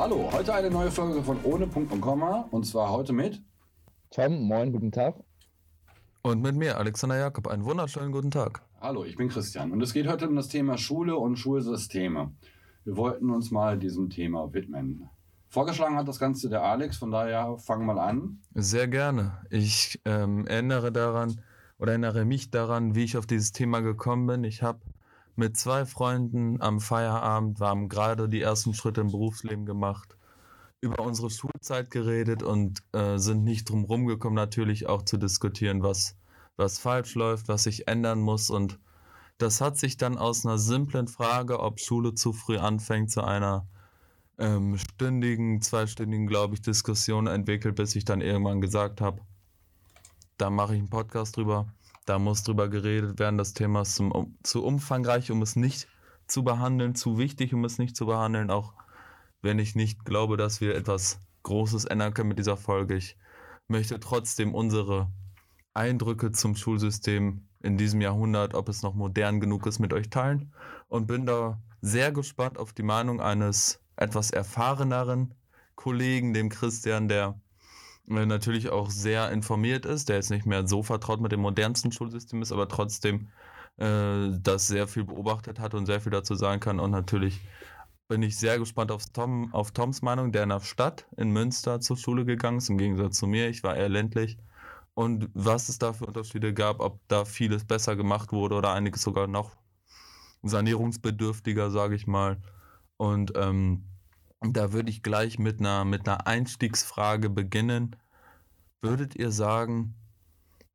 Hallo, heute eine neue Folge von Ohne Punkt und Komma und zwar heute mit Tom, moin, guten Tag. Und mit mir, Alexander Jakob, einen wunderschönen guten Tag. Hallo, ich bin Christian und es geht heute um das Thema Schule und Schulsysteme. Wir wollten uns mal diesem Thema widmen. Vorgeschlagen hat das Ganze der Alex, von daher fangen wir mal an. Sehr gerne. Ich ähm, erinnere daran oder erinnere mich daran, wie ich auf dieses Thema gekommen bin. Ich habe mit zwei Freunden am Feierabend, wir haben gerade die ersten Schritte im Berufsleben gemacht, über unsere Schulzeit geredet und äh, sind nicht drum rumgekommen, natürlich auch zu diskutieren, was, was falsch läuft, was sich ändern muss. Und das hat sich dann aus einer simplen Frage, ob Schule zu früh anfängt, zu einer ähm, stündigen, zweistündigen, glaube ich, Diskussion entwickelt, bis ich dann irgendwann gesagt habe, da mache ich einen Podcast drüber. Da muss drüber geredet werden. Das Thema ist zum, zu umfangreich, um es nicht zu behandeln, zu wichtig, um es nicht zu behandeln. Auch wenn ich nicht glaube, dass wir etwas Großes ändern können mit dieser Folge. Ich möchte trotzdem unsere Eindrücke zum Schulsystem in diesem Jahrhundert, ob es noch modern genug ist, mit euch teilen. Und bin da sehr gespannt auf die Meinung eines etwas erfahreneren Kollegen, dem Christian, der natürlich auch sehr informiert ist, der jetzt nicht mehr so vertraut mit dem modernsten Schulsystem ist, aber trotzdem äh, das sehr viel beobachtet hat und sehr viel dazu sagen kann. Und natürlich bin ich sehr gespannt auf, Tom, auf Toms Meinung, der in der Stadt in Münster zur Schule gegangen ist, im Gegensatz zu mir. Ich war eher ländlich. Und was es da für Unterschiede gab, ob da vieles besser gemacht wurde oder einiges sogar noch sanierungsbedürftiger, sage ich mal. Und ähm, da würde ich gleich mit einer, mit einer Einstiegsfrage beginnen. Würdet ihr sagen,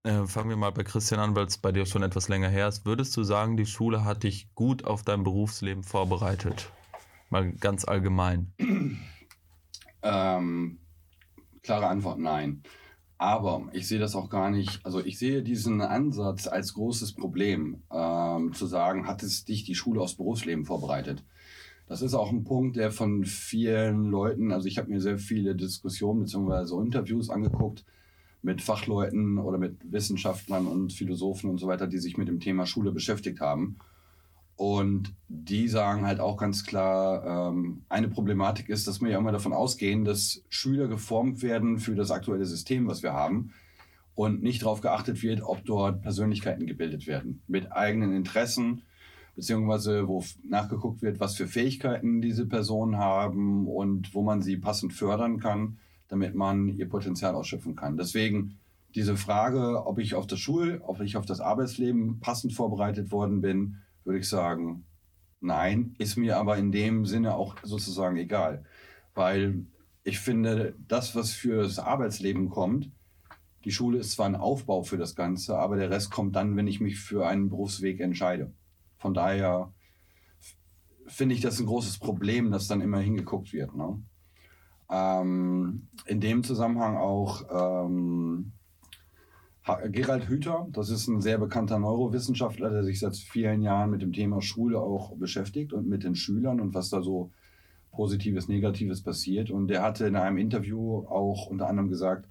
äh, fangen wir mal bei Christian an, weil es bei dir schon etwas länger her ist, würdest du sagen, die Schule hat dich gut auf dein Berufsleben vorbereitet? Mal ganz allgemein. Ähm, klare Antwort, nein. Aber ich sehe das auch gar nicht, also ich sehe diesen Ansatz als großes Problem, ähm, zu sagen, hat es dich die Schule aufs Berufsleben vorbereitet? Das ist auch ein Punkt, der von vielen Leuten, also ich habe mir sehr viele Diskussionen bzw. Interviews angeguckt mit Fachleuten oder mit Wissenschaftlern und Philosophen und so weiter, die sich mit dem Thema Schule beschäftigt haben. Und die sagen halt auch ganz klar, ähm, eine Problematik ist, dass wir ja immer davon ausgehen, dass Schüler geformt werden für das aktuelle System, was wir haben, und nicht darauf geachtet wird, ob dort Persönlichkeiten gebildet werden mit eigenen Interessen, beziehungsweise wo nachgeguckt wird, was für Fähigkeiten diese Personen haben und wo man sie passend fördern kann, damit man ihr Potenzial ausschöpfen kann. Deswegen diese Frage, ob ich auf das Schul, ob ich auf das Arbeitsleben passend vorbereitet worden bin, würde ich sagen, nein, ist mir aber in dem Sinne auch sozusagen egal, weil ich finde, das, was für das Arbeitsleben kommt, die Schule ist zwar ein Aufbau für das Ganze, aber der Rest kommt dann, wenn ich mich für einen Berufsweg entscheide. Von daher finde ich das ein großes Problem, dass dann immer hingeguckt wird. Ne? Ähm, in dem Zusammenhang auch ähm, Gerald Hüther, das ist ein sehr bekannter Neurowissenschaftler, der sich seit vielen Jahren mit dem Thema Schule auch beschäftigt und mit den Schülern und was da so Positives, Negatives passiert. Und der hatte in einem Interview auch unter anderem gesagt,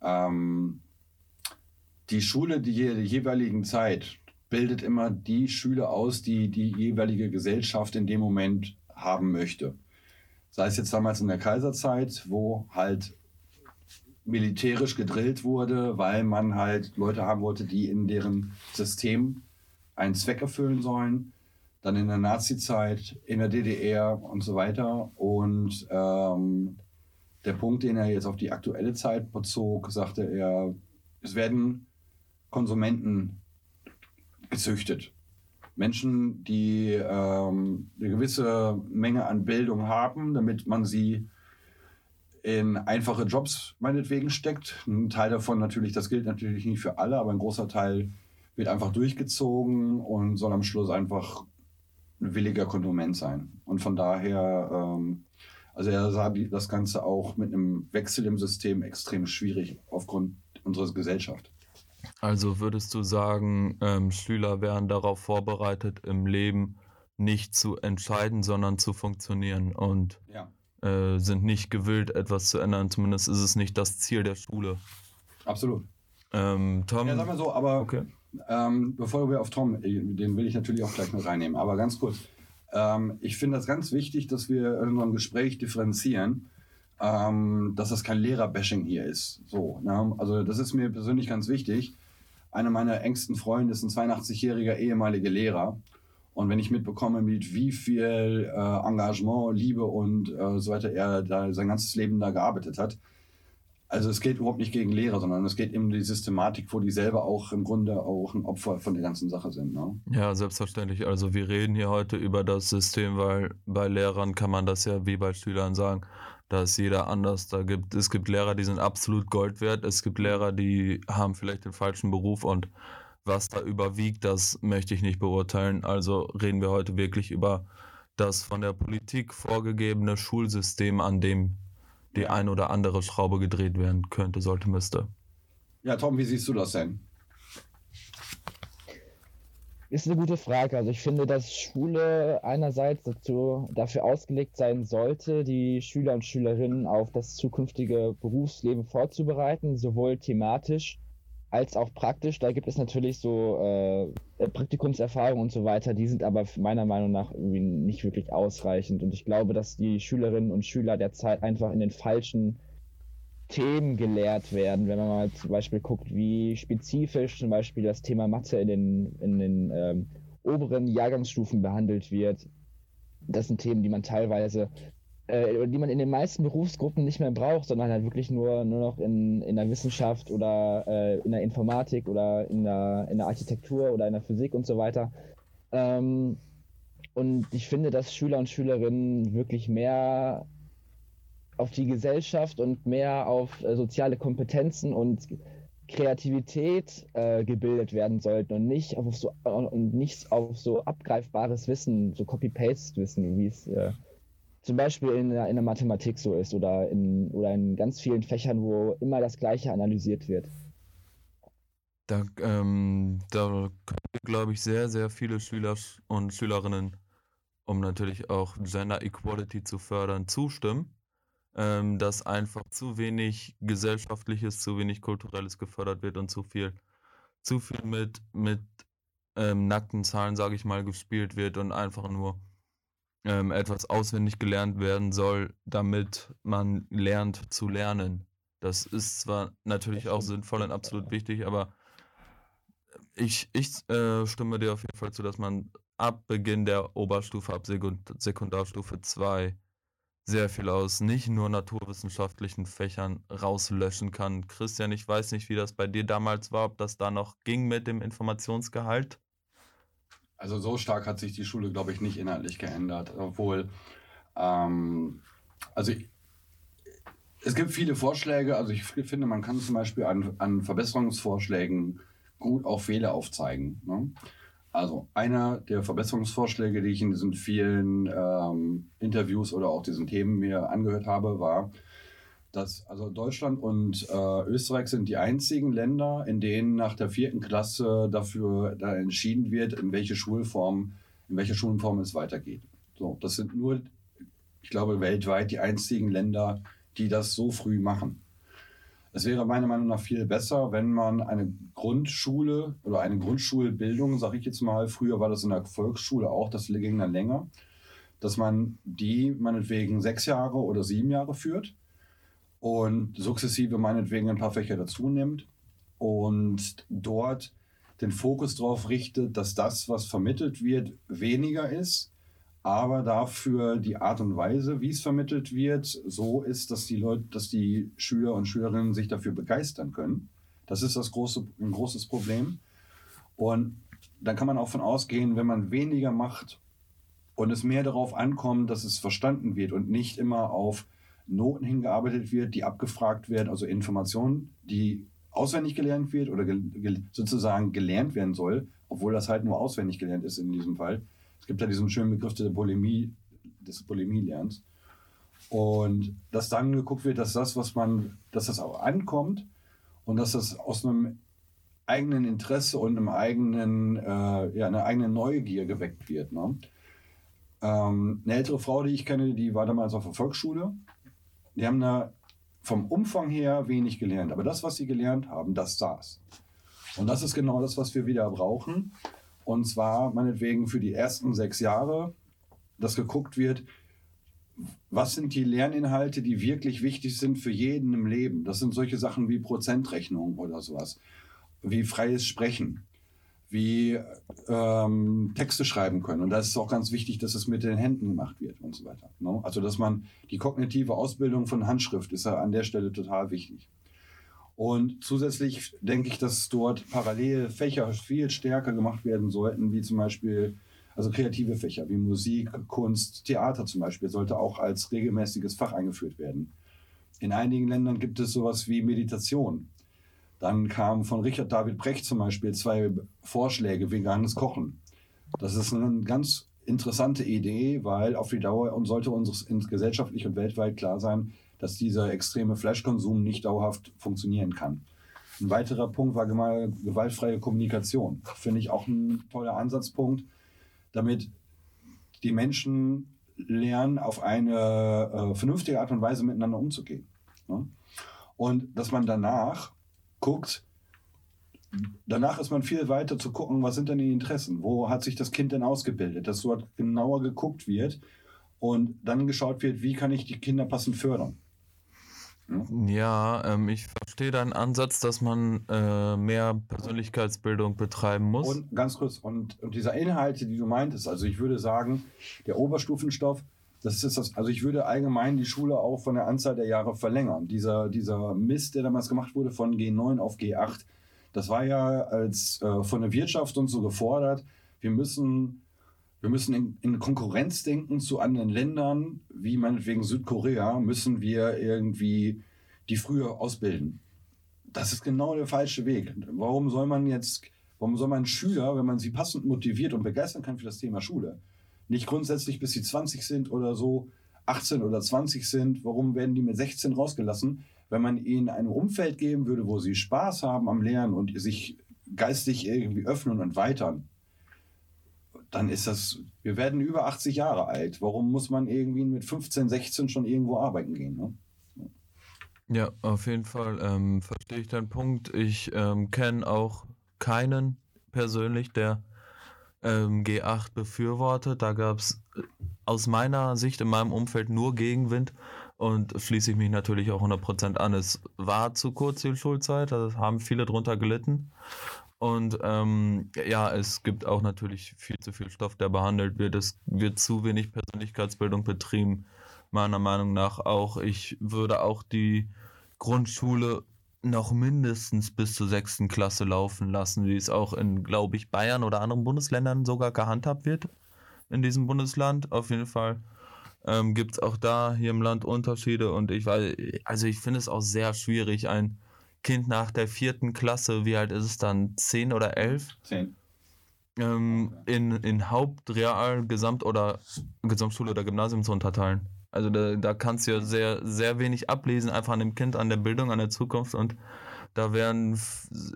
ähm, die Schule die, die jeweiligen Zeit, bildet immer die Schüler aus, die die jeweilige Gesellschaft in dem Moment haben möchte. Sei es jetzt damals in der Kaiserzeit, wo halt militärisch gedrillt wurde, weil man halt Leute haben wollte, die in deren System einen Zweck erfüllen sollen. Dann in der Nazi-Zeit, in der DDR und so weiter. Und ähm, der Punkt, den er jetzt auf die aktuelle Zeit bezog, sagte er, es werden Konsumenten gezüchtet. Menschen, die ähm, eine gewisse Menge an Bildung haben, damit man sie in einfache Jobs meinetwegen steckt. Ein Teil davon natürlich, das gilt natürlich nicht für alle, aber ein großer Teil wird einfach durchgezogen und soll am Schluss einfach ein williger Konsument sein. Und von daher, ähm, also er sah das Ganze auch mit einem Wechsel im System extrem schwierig aufgrund unserer Gesellschaft. Also würdest du sagen, ähm, Schüler werden darauf vorbereitet, im Leben nicht zu entscheiden, sondern zu funktionieren und ja. äh, sind nicht gewillt, etwas zu ändern. Zumindest ist es nicht das Ziel der Schule. Absolut. Ähm, Tom. Ja, sag mal so, aber okay. ähm, bevor wir auf Tom, den will ich natürlich auch gleich mit reinnehmen, aber ganz kurz. ähm, ich finde das ganz wichtig, dass wir in unserem Gespräch differenzieren, ähm, dass das kein Lehrerbashing hier ist. So, ne? Also das ist mir persönlich ganz wichtig. Einer meiner engsten Freunde ist ein 82-jähriger ehemaliger Lehrer. Und wenn ich mitbekomme, mit wie viel äh, Engagement, Liebe und äh, so weiter er da sein ganzes Leben da gearbeitet hat, also es geht überhaupt nicht gegen Lehrer, sondern es geht um die Systematik, wo die selber auch im Grunde auch ein Opfer von der ganzen Sache sind. Ne? Ja, selbstverständlich. Also wir reden hier heute über das System, weil bei Lehrern kann man das ja wie bei Schülern sagen, da ist jeder anders. Da gibt, es gibt Lehrer, die sind absolut Gold wert. Es gibt Lehrer, die haben vielleicht den falschen Beruf und was da überwiegt, das möchte ich nicht beurteilen. Also reden wir heute wirklich über das von der Politik vorgegebene Schulsystem, an dem die ein oder andere Schraube gedreht werden könnte, sollte, müsste. Ja, Tom, wie siehst du das denn? Ist eine gute Frage. Also ich finde, dass Schule einerseits dazu, dafür ausgelegt sein sollte, die Schüler und Schülerinnen auf das zukünftige Berufsleben vorzubereiten, sowohl thematisch als auch praktisch. Da gibt es natürlich so äh, Praktikumserfahrungen und so weiter, die sind aber meiner Meinung nach irgendwie nicht wirklich ausreichend. Und ich glaube, dass die Schülerinnen und Schüler derzeit einfach in den falschen Themen gelehrt werden. Wenn man mal zum Beispiel guckt, wie spezifisch zum Beispiel das Thema Mathe in den, in den ähm, oberen Jahrgangsstufen behandelt wird. Das sind Themen, die man teilweise äh, die man in den meisten Berufsgruppen nicht mehr braucht, sondern halt wirklich nur, nur noch in, in der Wissenschaft oder äh, in der Informatik oder in der, in der Architektur oder in der Physik und so weiter. Ähm, und ich finde, dass Schüler und Schülerinnen wirklich mehr auf die Gesellschaft und mehr auf äh, soziale Kompetenzen und Kreativität äh, gebildet werden sollten und nicht auf so und nicht auf so abgreifbares Wissen, so Copy-Paste-Wissen, wie es äh, zum Beispiel in der, in der Mathematik so ist oder in, oder in ganz vielen Fächern, wo immer das Gleiche analysiert wird. Da, ähm, da können, glaube ich, sehr, sehr viele Schüler und Schülerinnen, um natürlich auch Gender Equality zu fördern, zustimmen, ähm, dass einfach zu wenig Gesellschaftliches, zu wenig Kulturelles gefördert wird und zu viel, zu viel mit, mit ähm, nackten Zahlen, sage ich mal, gespielt wird und einfach nur ähm, etwas auswendig gelernt werden soll, damit man lernt zu lernen. Das ist zwar natürlich auch sinnvoll und absolut wichtig, aber ich, ich äh, stimme dir auf jeden Fall zu, dass man ab Beginn der Oberstufe, ab Sekund Sekundarstufe 2, sehr viel aus nicht nur naturwissenschaftlichen Fächern rauslöschen kann. Christian, ich weiß nicht, wie das bei dir damals war, ob das da noch ging mit dem Informationsgehalt. Also so stark hat sich die Schule, glaube ich, nicht inhaltlich geändert. Obwohl, ähm, also es gibt viele Vorschläge. Also ich finde, man kann zum Beispiel an, an Verbesserungsvorschlägen gut auch Fehler aufzeigen. Ne? Also einer der Verbesserungsvorschläge, die ich in diesen vielen ähm, Interviews oder auch diesen Themen mir angehört habe, war, dass also Deutschland und äh, Österreich sind die einzigen Länder, in denen nach der vierten Klasse dafür da entschieden wird, in welche Schulform, in welche Schulform es weitergeht. So, das sind nur, ich glaube, weltweit die einzigen Länder, die das so früh machen. Es wäre meiner Meinung nach viel besser, wenn man eine Grundschule oder eine Grundschulbildung, sage ich jetzt mal, früher war das in der Volksschule auch, das ging dann länger, dass man die meinetwegen sechs Jahre oder sieben Jahre führt und sukzessive meinetwegen ein paar Fächer dazu nimmt und dort den Fokus darauf richtet, dass das, was vermittelt wird, weniger ist, aber dafür die Art und Weise, wie es vermittelt wird, so ist, dass die Leute, dass die Schüler und Schülerinnen sich dafür begeistern können. Das ist das große, ein großes Problem. Und dann kann man auch von ausgehen, wenn man weniger macht und es mehr darauf ankommt, dass es verstanden wird und nicht immer auf Noten hingearbeitet wird, die abgefragt werden, also Informationen, die auswendig gelernt wird oder ge ge sozusagen gelernt werden soll, obwohl das halt nur auswendig gelernt ist in diesem Fall. Es gibt ja diesen schönen Begriff der Polemie, des Polemielernens. Und dass dann geguckt wird, dass das, was man, dass das auch ankommt und dass das aus einem eigenen Interesse und einem eigenen, äh, ja, einer eigenen Neugier geweckt wird. Ne? Ähm, eine ältere Frau, die ich kenne, die war damals auf der Volksschule die haben da vom Umfang her wenig gelernt. Aber das, was sie gelernt haben, das saß. Und das ist genau das, was wir wieder brauchen. Und zwar meinetwegen für die ersten sechs Jahre dass geguckt wird, was sind die Lerninhalte, die wirklich wichtig sind für jeden im Leben. Das sind solche Sachen wie Prozentrechnung oder sowas, wie freies Sprechen, wie ähm, Texte schreiben können. Und da ist es auch ganz wichtig, dass es mit den Händen gemacht wird und so weiter. Ne? Also dass man die kognitive Ausbildung von Handschrift ist ja an der Stelle total wichtig. Und zusätzlich denke ich, dass dort parallel Fächer viel stärker gemacht werden sollten, wie zum Beispiel also kreative Fächer wie Musik, Kunst, Theater zum Beispiel sollte auch als regelmäßiges Fach eingeführt werden. In einigen Ländern gibt es sowas wie Meditation. Dann kamen von Richard David Brecht zum Beispiel zwei Vorschläge veganes Kochen. Das ist eine ganz interessante Idee, weil auf die Dauer und sollte uns gesellschaftlich und weltweit klar sein, dass dieser extreme Fleischkonsum nicht dauerhaft funktionieren kann. Ein weiterer Punkt war gewaltfreie Kommunikation. Finde ich auch ein toller Ansatzpunkt, damit die Menschen lernen, auf eine äh, vernünftige Art und Weise miteinander umzugehen. Ne? Und dass man danach guckt, danach ist man viel weiter zu gucken, was sind denn die Interessen, wo hat sich das Kind denn ausgebildet, dass dort genauer geguckt wird und dann geschaut wird, wie kann ich die Kinder passend fördern. Ja, ähm, ich verstehe deinen Ansatz, dass man äh, mehr Persönlichkeitsbildung betreiben muss. Und ganz kurz, und, und dieser Inhalte, die du meintest, also ich würde sagen, der Oberstufenstoff, das ist das, also ich würde allgemein die Schule auch von der Anzahl der Jahre verlängern. Dieser, dieser Mist, der damals gemacht wurde von G9 auf G8, das war ja als äh, von der Wirtschaft und so gefordert, wir müssen wir müssen in, in, Konkurrenz denken zu anderen Ländern, wie meinetwegen Südkorea, müssen wir irgendwie die früher ausbilden. Das ist genau der falsche Weg. Warum soll man jetzt, warum soll man Schüler, wenn man sie passend motiviert und begeistern kann für das Thema Schule, nicht grundsätzlich bis sie 20 sind oder so, 18 oder 20 sind, warum werden die mit 16 rausgelassen? Wenn man ihnen ein Umfeld geben würde, wo sie Spaß haben am Lernen und sich geistig irgendwie öffnen und weitern, dann ist das, wir werden über 80 Jahre alt. Warum muss man irgendwie mit 15, 16 schon irgendwo arbeiten gehen? Ne? Ja, auf jeden Fall ähm, verstehe ich deinen Punkt. Ich ähm, kenne auch keinen persönlich, der ähm, G8 befürwortet. Da gab es äh, aus meiner Sicht in meinem Umfeld nur Gegenwind und schließe ich mich natürlich auch 100% an. Es war zu kurz die Schulzeit, da haben viele drunter gelitten. Und ähm, ja, es gibt auch natürlich viel zu viel Stoff, der behandelt wird. Es wird zu wenig Persönlichkeitsbildung betrieben, meiner Meinung nach auch. Ich würde auch die Grundschule noch mindestens bis zur sechsten Klasse laufen lassen, wie es auch in, glaube ich, Bayern oder anderen Bundesländern sogar gehandhabt wird. In diesem Bundesland. Auf jeden Fall ähm, gibt es auch da hier im Land Unterschiede und ich weiß, also ich finde es auch sehr schwierig, ein Kind nach der vierten Klasse, wie alt ist es dann? Zehn oder elf? Zehn. Ähm, in, in Haupt-, Real-, Gesamt- oder Gesamtschule oder Gymnasium zu unterteilen. Also da, da kannst du ja sehr, sehr wenig ablesen, einfach an dem Kind, an der Bildung, an der Zukunft und da werden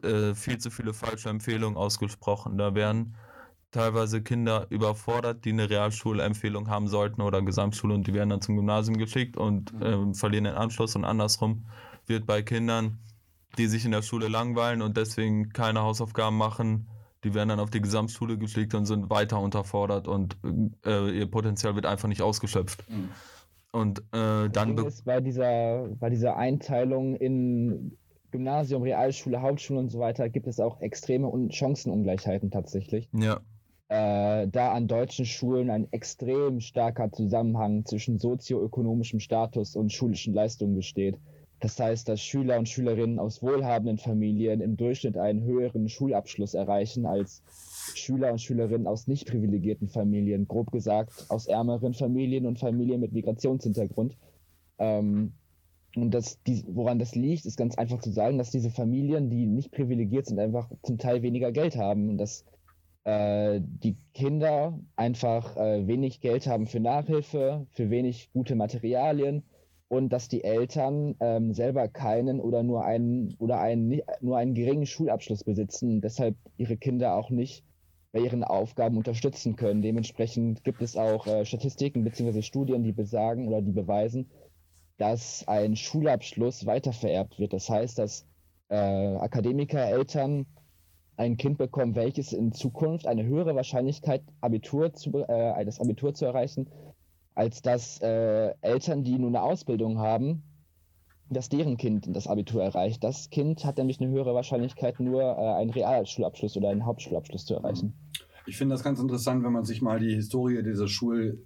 äh, viel zu viele falsche Empfehlungen ausgesprochen. Da werden teilweise Kinder überfordert, die eine Realschulempfehlung haben sollten oder Gesamtschule und die werden dann zum Gymnasium geschickt und äh, verlieren den Anschluss und andersrum wird bei Kindern die sich in der Schule langweilen und deswegen keine Hausaufgaben machen, die werden dann auf die Gesamtschule geschickt und sind weiter unterfordert und äh, ihr Potenzial wird einfach nicht ausgeschöpft. Mhm. Und äh, dann. Ist bei dieser, bei dieser Einteilung in Gymnasium, Realschule, Hauptschule und so weiter gibt es auch extreme Chancenungleichheiten tatsächlich. Ja. Äh, da an deutschen Schulen ein extrem starker Zusammenhang zwischen sozioökonomischem Status und schulischen Leistungen besteht. Das heißt, dass Schüler und Schülerinnen aus wohlhabenden Familien im Durchschnitt einen höheren Schulabschluss erreichen als Schüler und Schülerinnen aus nicht privilegierten Familien, grob gesagt aus ärmeren Familien und Familien mit Migrationshintergrund. Ähm, und das, die, woran das liegt, ist ganz einfach zu sagen, dass diese Familien, die nicht privilegiert sind, einfach zum Teil weniger Geld haben und dass äh, die Kinder einfach äh, wenig Geld haben für Nachhilfe, für wenig gute Materialien und dass die Eltern ähm, selber keinen oder nur einen oder einen nur einen geringen Schulabschluss besitzen deshalb ihre Kinder auch nicht bei ihren Aufgaben unterstützen können. Dementsprechend gibt es auch äh, Statistiken bzw. Studien, die besagen oder die beweisen, dass ein Schulabschluss weitervererbt wird. Das heißt, dass äh, Akademiker, Eltern ein Kind bekommen, welches in Zukunft eine höhere Wahrscheinlichkeit Abitur zu, äh, das Abitur zu erreichen, als dass äh, Eltern, die nur eine Ausbildung haben, dass deren Kind das Abitur erreicht. Das Kind hat nämlich eine höhere Wahrscheinlichkeit, nur äh, einen Realschulabschluss oder einen Hauptschulabschluss zu erreichen. Ich finde das ganz interessant, wenn man sich mal die Historie dieser Schule,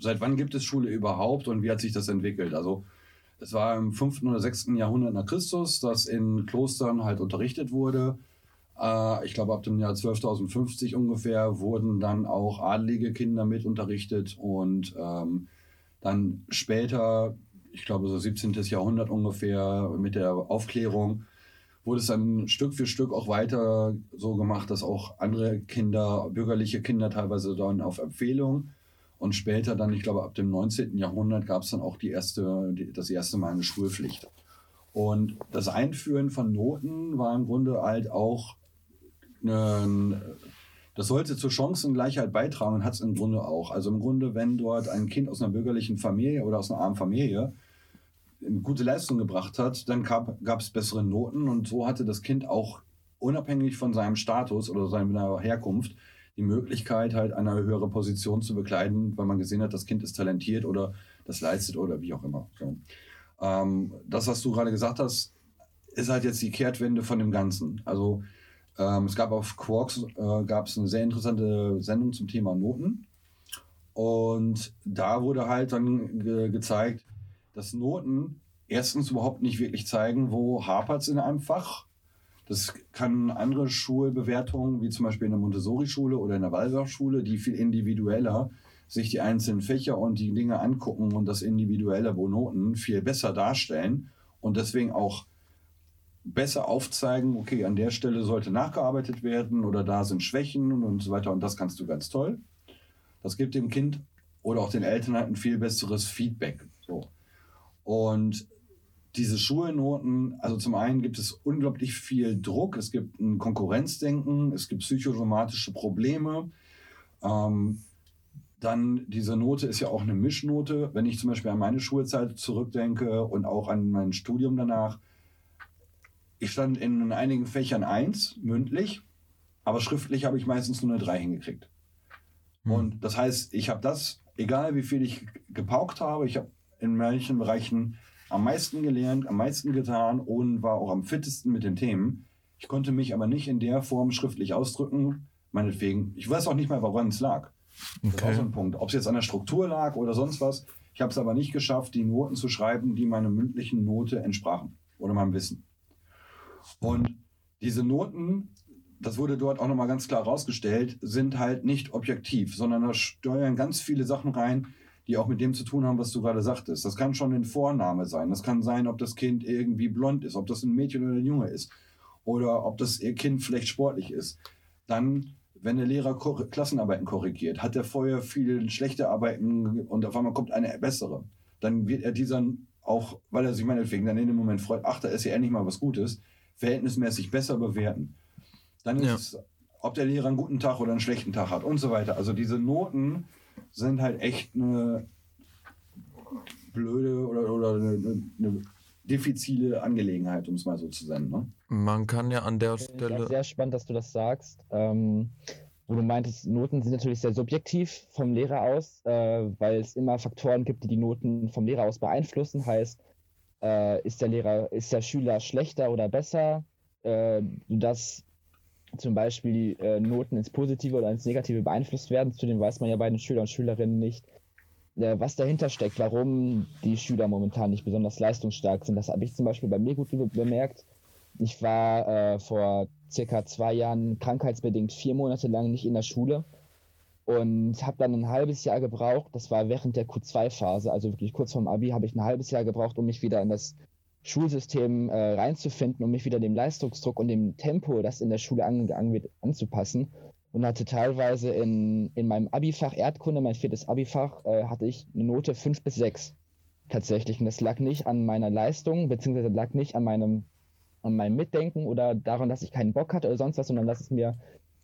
seit wann gibt es Schule überhaupt und wie hat sich das entwickelt? Also es war im 5. oder 6. Jahrhundert nach Christus, dass in Klostern halt unterrichtet wurde. Äh, ich glaube, ab dem Jahr 12.050 ungefähr wurden dann auch adlige Kinder mit unterrichtet und ähm, dann später ich glaube, so 17. Jahrhundert ungefähr mit der Aufklärung wurde es dann Stück für Stück auch weiter so gemacht, dass auch andere Kinder, bürgerliche Kinder teilweise dann auf Empfehlung und später dann, ich glaube, ab dem 19. Jahrhundert gab es dann auch die erste, die, das erste Mal eine Schulpflicht. Und das Einführen von Noten war im Grunde halt auch ein, das sollte zur Chancengleichheit beitragen und hat es im Grunde auch. Also im Grunde, wenn dort ein Kind aus einer bürgerlichen Familie oder aus einer armen Familie eine gute Leistung gebracht hat, dann gab es bessere Noten und so hatte das Kind auch unabhängig von seinem Status oder seiner Herkunft die Möglichkeit, halt eine höhere Position zu bekleiden, weil man gesehen hat, das Kind ist talentiert oder das leistet oder wie auch immer. So. Ähm, das, was du gerade gesagt hast, ist halt jetzt die Kehrtwende von dem Ganzen. Also ähm, es gab auf Quarks äh, gab es eine sehr interessante Sendung zum Thema Noten und da wurde halt dann ge gezeigt, dass Noten erstens überhaupt nicht wirklich zeigen, wo hapert es in einem Fach. Das kann andere Schulbewertungen, wie zum Beispiel in der Montessori-Schule oder in der Waldorfschule, die viel individueller sich die einzelnen Fächer und die Dinge angucken und das individuelle, wo Noten viel besser darstellen und deswegen auch besser aufzeigen, okay, an der Stelle sollte nachgearbeitet werden oder da sind Schwächen und so weiter und das kannst du ganz toll. Das gibt dem Kind oder auch den Eltern halt ein viel besseres Feedback. So. Und diese Schulnoten, also zum einen gibt es unglaublich viel Druck, es gibt ein Konkurrenzdenken, es gibt psychosomatische Probleme. Ähm, dann diese Note ist ja auch eine Mischnote. Wenn ich zum Beispiel an meine Schulzeit zurückdenke und auch an mein Studium danach, ich stand in einigen Fächern eins mündlich, aber schriftlich habe ich meistens nur eine drei hingekriegt. Mhm. Und das heißt, ich habe das, egal wie viel ich gepaukt habe, ich habe in manchen Bereichen am meisten gelernt, am meisten getan und war auch am fittesten mit den Themen. Ich konnte mich aber nicht in der Form schriftlich ausdrücken, meinetwegen. Ich weiß auch nicht mal, woran es lag. Das okay. ist auch so ein Punkt. Ob es jetzt an der Struktur lag oder sonst was. Ich habe es aber nicht geschafft, die Noten zu schreiben, die meiner mündlichen Note entsprachen oder meinem Wissen. Und diese Noten, das wurde dort auch nochmal ganz klar rausgestellt, sind halt nicht objektiv, sondern da steuern ganz viele Sachen rein, die auch mit dem zu tun haben, was du gerade sagtest. Das kann schon ein Vorname sein. Das kann sein, ob das Kind irgendwie blond ist, ob das ein Mädchen oder ein Junge ist. Oder ob das ihr Kind vielleicht sportlich ist. Dann, wenn der Lehrer Klassenarbeiten korrigiert, hat er vorher viele schlechte Arbeiten und auf einmal kommt eine bessere. Dann wird er dieser auch, weil er sich meinetwegen dann in dem Moment freut, ach, da ist ja endlich mal was Gutes, verhältnismäßig besser bewerten. Dann ist ja. ob der Lehrer einen guten Tag oder einen schlechten Tag hat und so weiter. Also diese Noten sind halt echt eine blöde oder, oder eine, eine diffizile Angelegenheit, um es mal so zu nennen. Ne? Man kann ja an der Stelle. Ja, sehr spannend, dass du das sagst. Ähm, wo du meintest, Noten sind natürlich sehr subjektiv vom Lehrer aus, äh, weil es immer Faktoren gibt, die die Noten vom Lehrer aus beeinflussen. Heißt, äh, ist der Lehrer, ist der Schüler schlechter oder besser? Äh, das zum Beispiel äh, Noten ins Positive oder ins Negative beeinflusst werden. Zudem weiß man ja bei den Schülern und Schülerinnen nicht, äh, was dahinter steckt, warum die Schüler momentan nicht besonders leistungsstark sind. Das habe ich zum Beispiel bei mir gut bemerkt. Ich war äh, vor circa zwei Jahren krankheitsbedingt vier Monate lang nicht in der Schule und habe dann ein halbes Jahr gebraucht. Das war während der Q2-Phase, also wirklich kurz vorm Abi, habe ich ein halbes Jahr gebraucht, um mich wieder in das Schulsystem äh, reinzufinden, um mich wieder dem Leistungsdruck und dem Tempo, das in der Schule angegangen wird, anzupassen. Und hatte teilweise in, in meinem Abi-Fach Erdkunde, mein viertes Abi-Fach, äh, hatte ich eine Note 5 bis 6 tatsächlich. Und das lag nicht an meiner Leistung, beziehungsweise lag nicht an meinem, an meinem Mitdenken oder daran, dass ich keinen Bock hatte oder sonst was, sondern dass es mir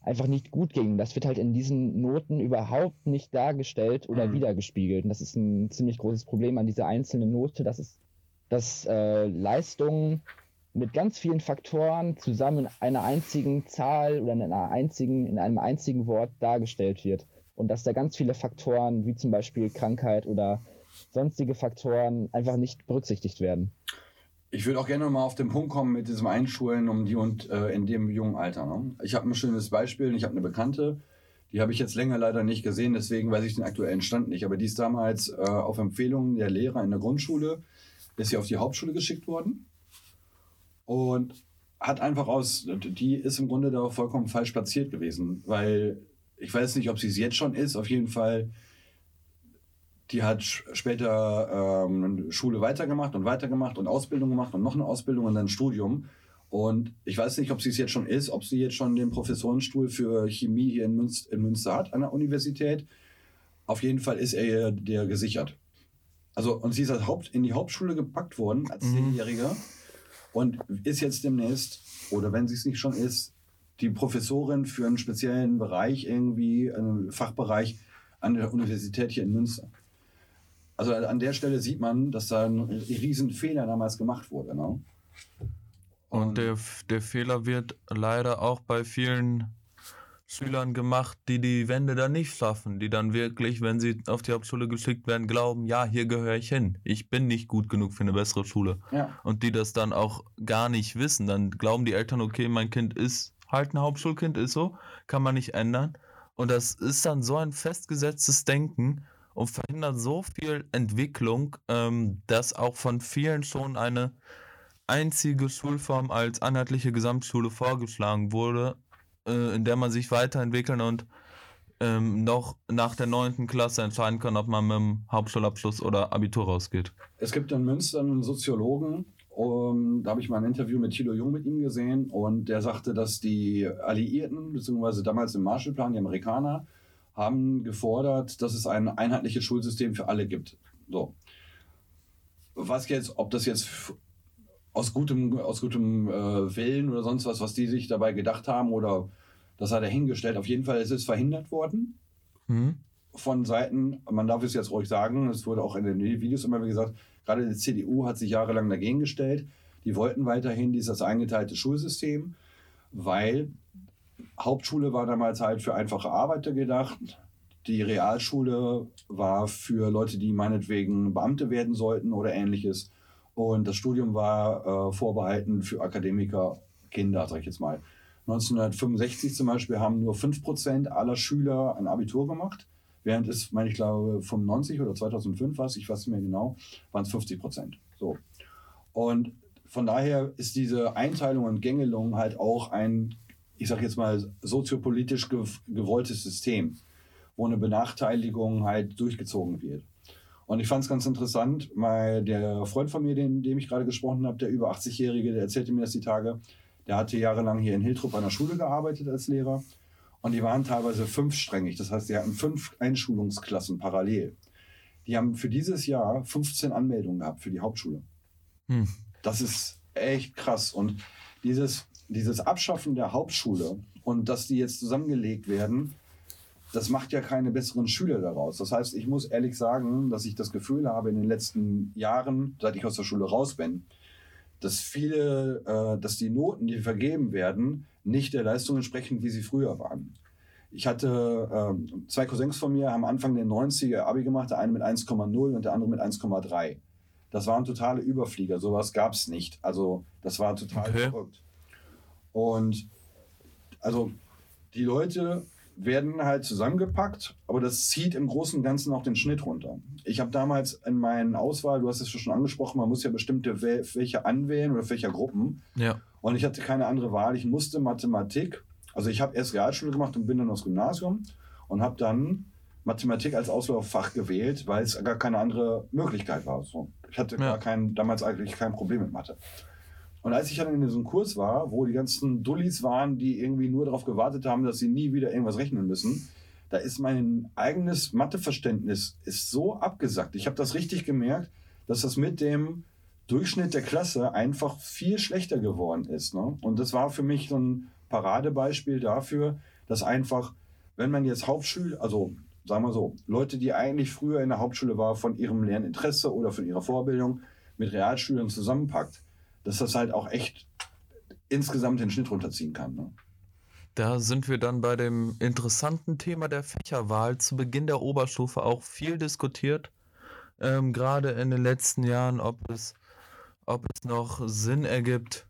einfach nicht gut ging. Das wird halt in diesen Noten überhaupt nicht dargestellt oder mhm. wiedergespiegelt. Und das ist ein ziemlich großes Problem an dieser einzelnen Note, dass es dass äh, Leistungen mit ganz vielen Faktoren zusammen in einer einzigen Zahl oder in einer einzigen, in einem einzigen Wort dargestellt wird. Und dass da ganz viele Faktoren, wie zum Beispiel Krankheit oder sonstige Faktoren, einfach nicht berücksichtigt werden. Ich würde auch gerne mal auf den Punkt kommen mit diesem Einschulen um die und äh, in dem jungen Alter. Ne? Ich habe ein schönes Beispiel. Ich habe eine Bekannte, die habe ich jetzt länger leider nicht gesehen, deswegen weiß ich den aktuellen Stand nicht. Aber die ist damals äh, auf Empfehlung der Lehrer in der Grundschule, ist sie auf die Hauptschule geschickt worden und hat einfach aus, die ist im Grunde da vollkommen falsch platziert gewesen, weil ich weiß nicht, ob sie es jetzt schon ist, auf jeden Fall, die hat später ähm, Schule weitergemacht und weitergemacht und Ausbildung gemacht und noch eine Ausbildung und dann ein Studium. Und ich weiß nicht, ob sie es jetzt schon ist, ob sie jetzt schon den Professorenstuhl für Chemie hier in Münster, in Münster hat an der Universität. Auf jeden Fall ist er der gesichert. Also, und sie ist als Haupt, in die Hauptschule gepackt worden als mhm. Zehnjähriger und ist jetzt demnächst, oder wenn sie es nicht schon ist, die Professorin für einen speziellen Bereich, irgendwie, einen Fachbereich an der Universität hier in Münster. Also an der Stelle sieht man, dass da ein riesen Fehler damals gemacht wurde. Ne? Und der, der Fehler wird leider auch bei vielen Schülern gemacht, die die Wände dann nicht schaffen, die dann wirklich, wenn sie auf die Hauptschule geschickt werden, glauben, ja, hier gehöre ich hin. Ich bin nicht gut genug für eine bessere Schule. Ja. Und die das dann auch gar nicht wissen. Dann glauben die Eltern, okay, mein Kind ist halt ein Hauptschulkind, ist so, kann man nicht ändern. Und das ist dann so ein festgesetztes Denken und verhindert so viel Entwicklung, ähm, dass auch von vielen schon eine einzige Schulform als einheitliche Gesamtschule vorgeschlagen wurde, äh, in der man sich weiterentwickeln und ähm, noch nach der 9. Klasse entscheiden kann, ob man mit dem Hauptschulabschluss oder Abitur rausgeht. Es gibt in Münster einen Soziologen, um, da habe ich mal ein Interview mit Thilo Jung mit ihm gesehen und der sagte, dass die Alliierten, beziehungsweise damals im Marshallplan, die Amerikaner, haben gefordert, dass es ein einheitliches Schulsystem für alle gibt. So. Was jetzt, ob das jetzt aus gutem, aus gutem äh, Willen oder sonst was, was die sich dabei gedacht haben oder das hat er hingestellt. Auf jeden Fall ist es verhindert worden. Mhm. Von Seiten, man darf es jetzt ruhig sagen, es wurde auch in den Videos immer gesagt, gerade die CDU hat sich jahrelang dagegen gestellt. Die wollten weiterhin dieses eingeteilte Schulsystem, weil Hauptschule war damals halt für einfache Arbeiter gedacht. Die Realschule war für Leute, die meinetwegen Beamte werden sollten oder ähnliches. Und das Studium war äh, vorbehalten für Akademiker, Kinder, sag ich jetzt mal. 1965 zum Beispiel haben nur 5% aller Schüler ein Abitur gemacht, während es, meine ich glaube, 95 oder 2005 war es, ich weiß nicht mehr genau, waren es 50% So. Und von daher ist diese Einteilung und Gängelung halt auch ein, ich sage jetzt mal, soziopolitisch gewolltes System, wo eine Benachteiligung halt durchgezogen wird. Und ich fand es ganz interessant, weil der Freund von mir, den, dem ich gerade gesprochen habe, der über 80-Jährige, der erzählte mir das die Tage, der hatte jahrelang hier in Hiltrup an der Schule gearbeitet als Lehrer. Und die waren teilweise fünfsträngig. Das heißt, sie hatten fünf Einschulungsklassen parallel. Die haben für dieses Jahr 15 Anmeldungen gehabt für die Hauptschule. Hm. Das ist echt krass. Und dieses, dieses Abschaffen der Hauptschule und dass die jetzt zusammengelegt werden, das macht ja keine besseren Schüler daraus. Das heißt, ich muss ehrlich sagen, dass ich das Gefühl habe in den letzten Jahren, seit ich aus der Schule raus bin, dass viele, äh, dass die Noten, die vergeben werden, nicht der Leistung entsprechen, wie sie früher waren. Ich hatte äh, zwei Cousins von mir, haben Anfang der 90er Abi gemacht, der eine mit 1,0 und der andere mit 1,3. Das waren totale Überflieger, sowas gab es nicht. Also das war total okay. verrückt. Und also die Leute werden halt zusammengepackt, aber das zieht im Großen und Ganzen auch den Schnitt runter. Ich habe damals in meinen Auswahl, du hast es schon angesprochen, man muss ja bestimmte welche anwählen oder welcher Gruppen. Ja. Und ich hatte keine andere Wahl. Ich musste Mathematik, also ich habe erst Realschule gemacht und bin dann aufs Gymnasium und habe dann Mathematik als Auslauffach gewählt, weil es gar keine andere Möglichkeit war. So, ich hatte ja. gar kein, damals eigentlich kein Problem mit Mathe. Und als ich dann in diesem Kurs war, wo die ganzen Dullis waren, die irgendwie nur darauf gewartet haben, dass sie nie wieder irgendwas rechnen müssen, da ist mein eigenes Matheverständnis ist so abgesackt. Ich habe das richtig gemerkt, dass das mit dem Durchschnitt der Klasse einfach viel schlechter geworden ist. Ne? Und das war für mich so ein Paradebeispiel dafür, dass einfach, wenn man jetzt Hauptschule, also sagen wir so, Leute, die eigentlich früher in der Hauptschule waren, von ihrem Lerninteresse oder von ihrer Vorbildung mit Realschülern zusammenpackt, dass das halt auch echt insgesamt den Schnitt runterziehen kann. Ne? Da sind wir dann bei dem interessanten Thema der Fächerwahl. Zu Beginn der Oberstufe auch viel diskutiert, ähm, gerade in den letzten Jahren, ob es, ob es noch Sinn ergibt,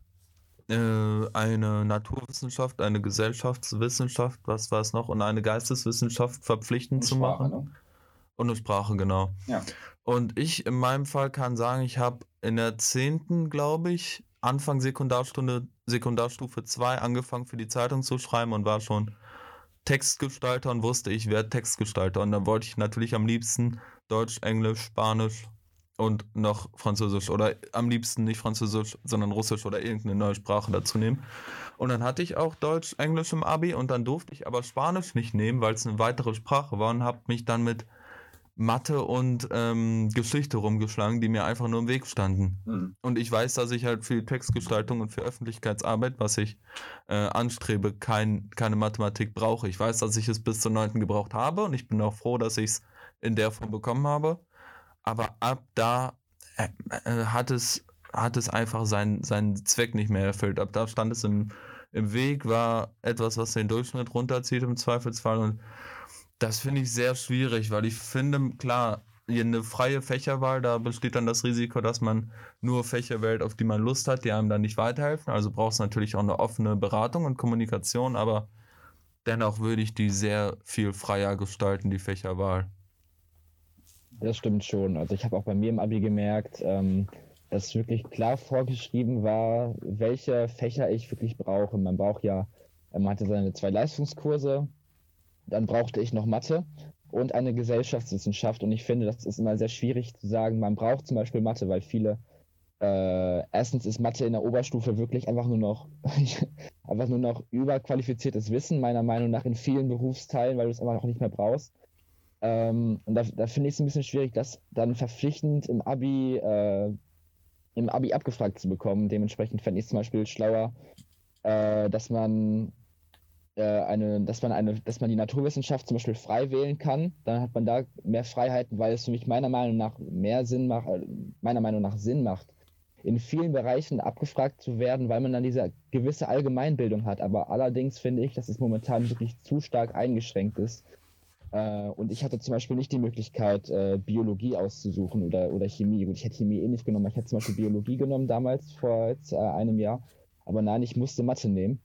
äh, eine Naturwissenschaft, eine Gesellschaftswissenschaft, was war es noch, und eine Geisteswissenschaft verpflichtend zu Sprache, machen. ne? Und eine Sprache, genau. Ja. Und ich in meinem Fall kann sagen, ich habe in der 10., glaube ich, Anfang Sekundarstunde, Sekundarstufe 2 angefangen für die Zeitung zu schreiben und war schon Textgestalter und wusste, ich werde Textgestalter. Und dann wollte ich natürlich am liebsten Deutsch, Englisch, Spanisch und noch Französisch oder am liebsten nicht Französisch, sondern Russisch oder irgendeine neue Sprache dazu nehmen. Und dann hatte ich auch Deutsch, Englisch im Abi und dann durfte ich aber Spanisch nicht nehmen, weil es eine weitere Sprache war und habe mich dann mit Mathe und ähm, Geschichte rumgeschlagen, die mir einfach nur im Weg standen. Mhm. Und ich weiß, dass ich halt für die Textgestaltung und für Öffentlichkeitsarbeit, was ich äh, anstrebe, kein, keine Mathematik brauche. Ich weiß, dass ich es bis zur 9. gebraucht habe und ich bin auch froh, dass ich es in der Form bekommen habe. Aber ab da äh, äh, hat, es, hat es einfach seinen, seinen Zweck nicht mehr erfüllt. Ab da stand es im, im Weg, war etwas, was den Durchschnitt runterzieht im Zweifelsfall. Und das finde ich sehr schwierig, weil ich finde, klar, eine freie Fächerwahl, da besteht dann das Risiko, dass man nur Fächer wählt, auf die man Lust hat, die einem dann nicht weiterhelfen. Also braucht es natürlich auch eine offene Beratung und Kommunikation, aber dennoch würde ich die sehr viel freier gestalten, die Fächerwahl. Das stimmt schon. Also ich habe auch bei mir im Abi gemerkt, ähm, dass wirklich klar vorgeschrieben war, welche Fächer ich wirklich brauche. Man braucht ja, man hatte seine zwei Leistungskurse, dann brauchte ich noch Mathe und eine Gesellschaftswissenschaft. Und ich finde, das ist immer sehr schwierig zu sagen, man braucht zum Beispiel Mathe, weil viele, äh, erstens ist Mathe in der Oberstufe wirklich einfach nur noch, einfach nur noch überqualifiziertes Wissen, meiner Meinung nach in vielen Berufsteilen, weil du es einfach auch nicht mehr brauchst. Ähm, und da, da finde ich es ein bisschen schwierig, das dann verpflichtend im Abi, äh, im Abi abgefragt zu bekommen. Dementsprechend fände ich es zum Beispiel schlauer, äh, dass man eine, dass man eine, dass man die Naturwissenschaft zum Beispiel frei wählen kann. Dann hat man da mehr Freiheiten, weil es für mich meiner Meinung nach mehr Sinn macht, äh, meiner Meinung nach Sinn macht, in vielen Bereichen abgefragt zu werden, weil man dann diese gewisse Allgemeinbildung hat. Aber allerdings finde ich, dass es momentan wirklich zu stark eingeschränkt ist. Äh, und ich hatte zum Beispiel nicht die Möglichkeit, äh, Biologie auszusuchen oder, oder Chemie. Gut, ich hätte Chemie eh nicht genommen. Ich hätte zum Beispiel Biologie genommen damals, vor äh, einem Jahr. Aber nein, ich musste Mathe nehmen.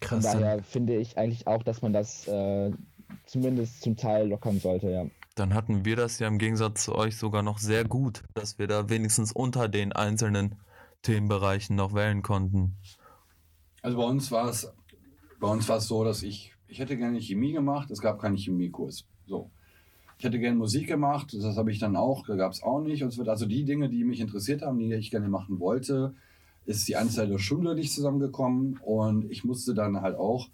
Äh, von Krass. daher finde ich eigentlich auch, dass man das äh, zumindest zum Teil lockern sollte, ja. dann hatten wir das ja im Gegensatz zu euch sogar noch sehr gut, dass wir da wenigstens unter den einzelnen Themenbereichen noch wählen konnten. Also bei uns war es bei uns war es so, dass ich ich hätte gerne Chemie gemacht, es gab keinen Chemiekurs. So. Ich hätte gerne Musik gemacht, das habe ich dann auch, da gab es auch nicht. Und es wird also die Dinge, die mich interessiert haben, die ich gerne machen wollte, ist die Anzahl der Schüler nicht zusammengekommen und ich musste dann halt auch,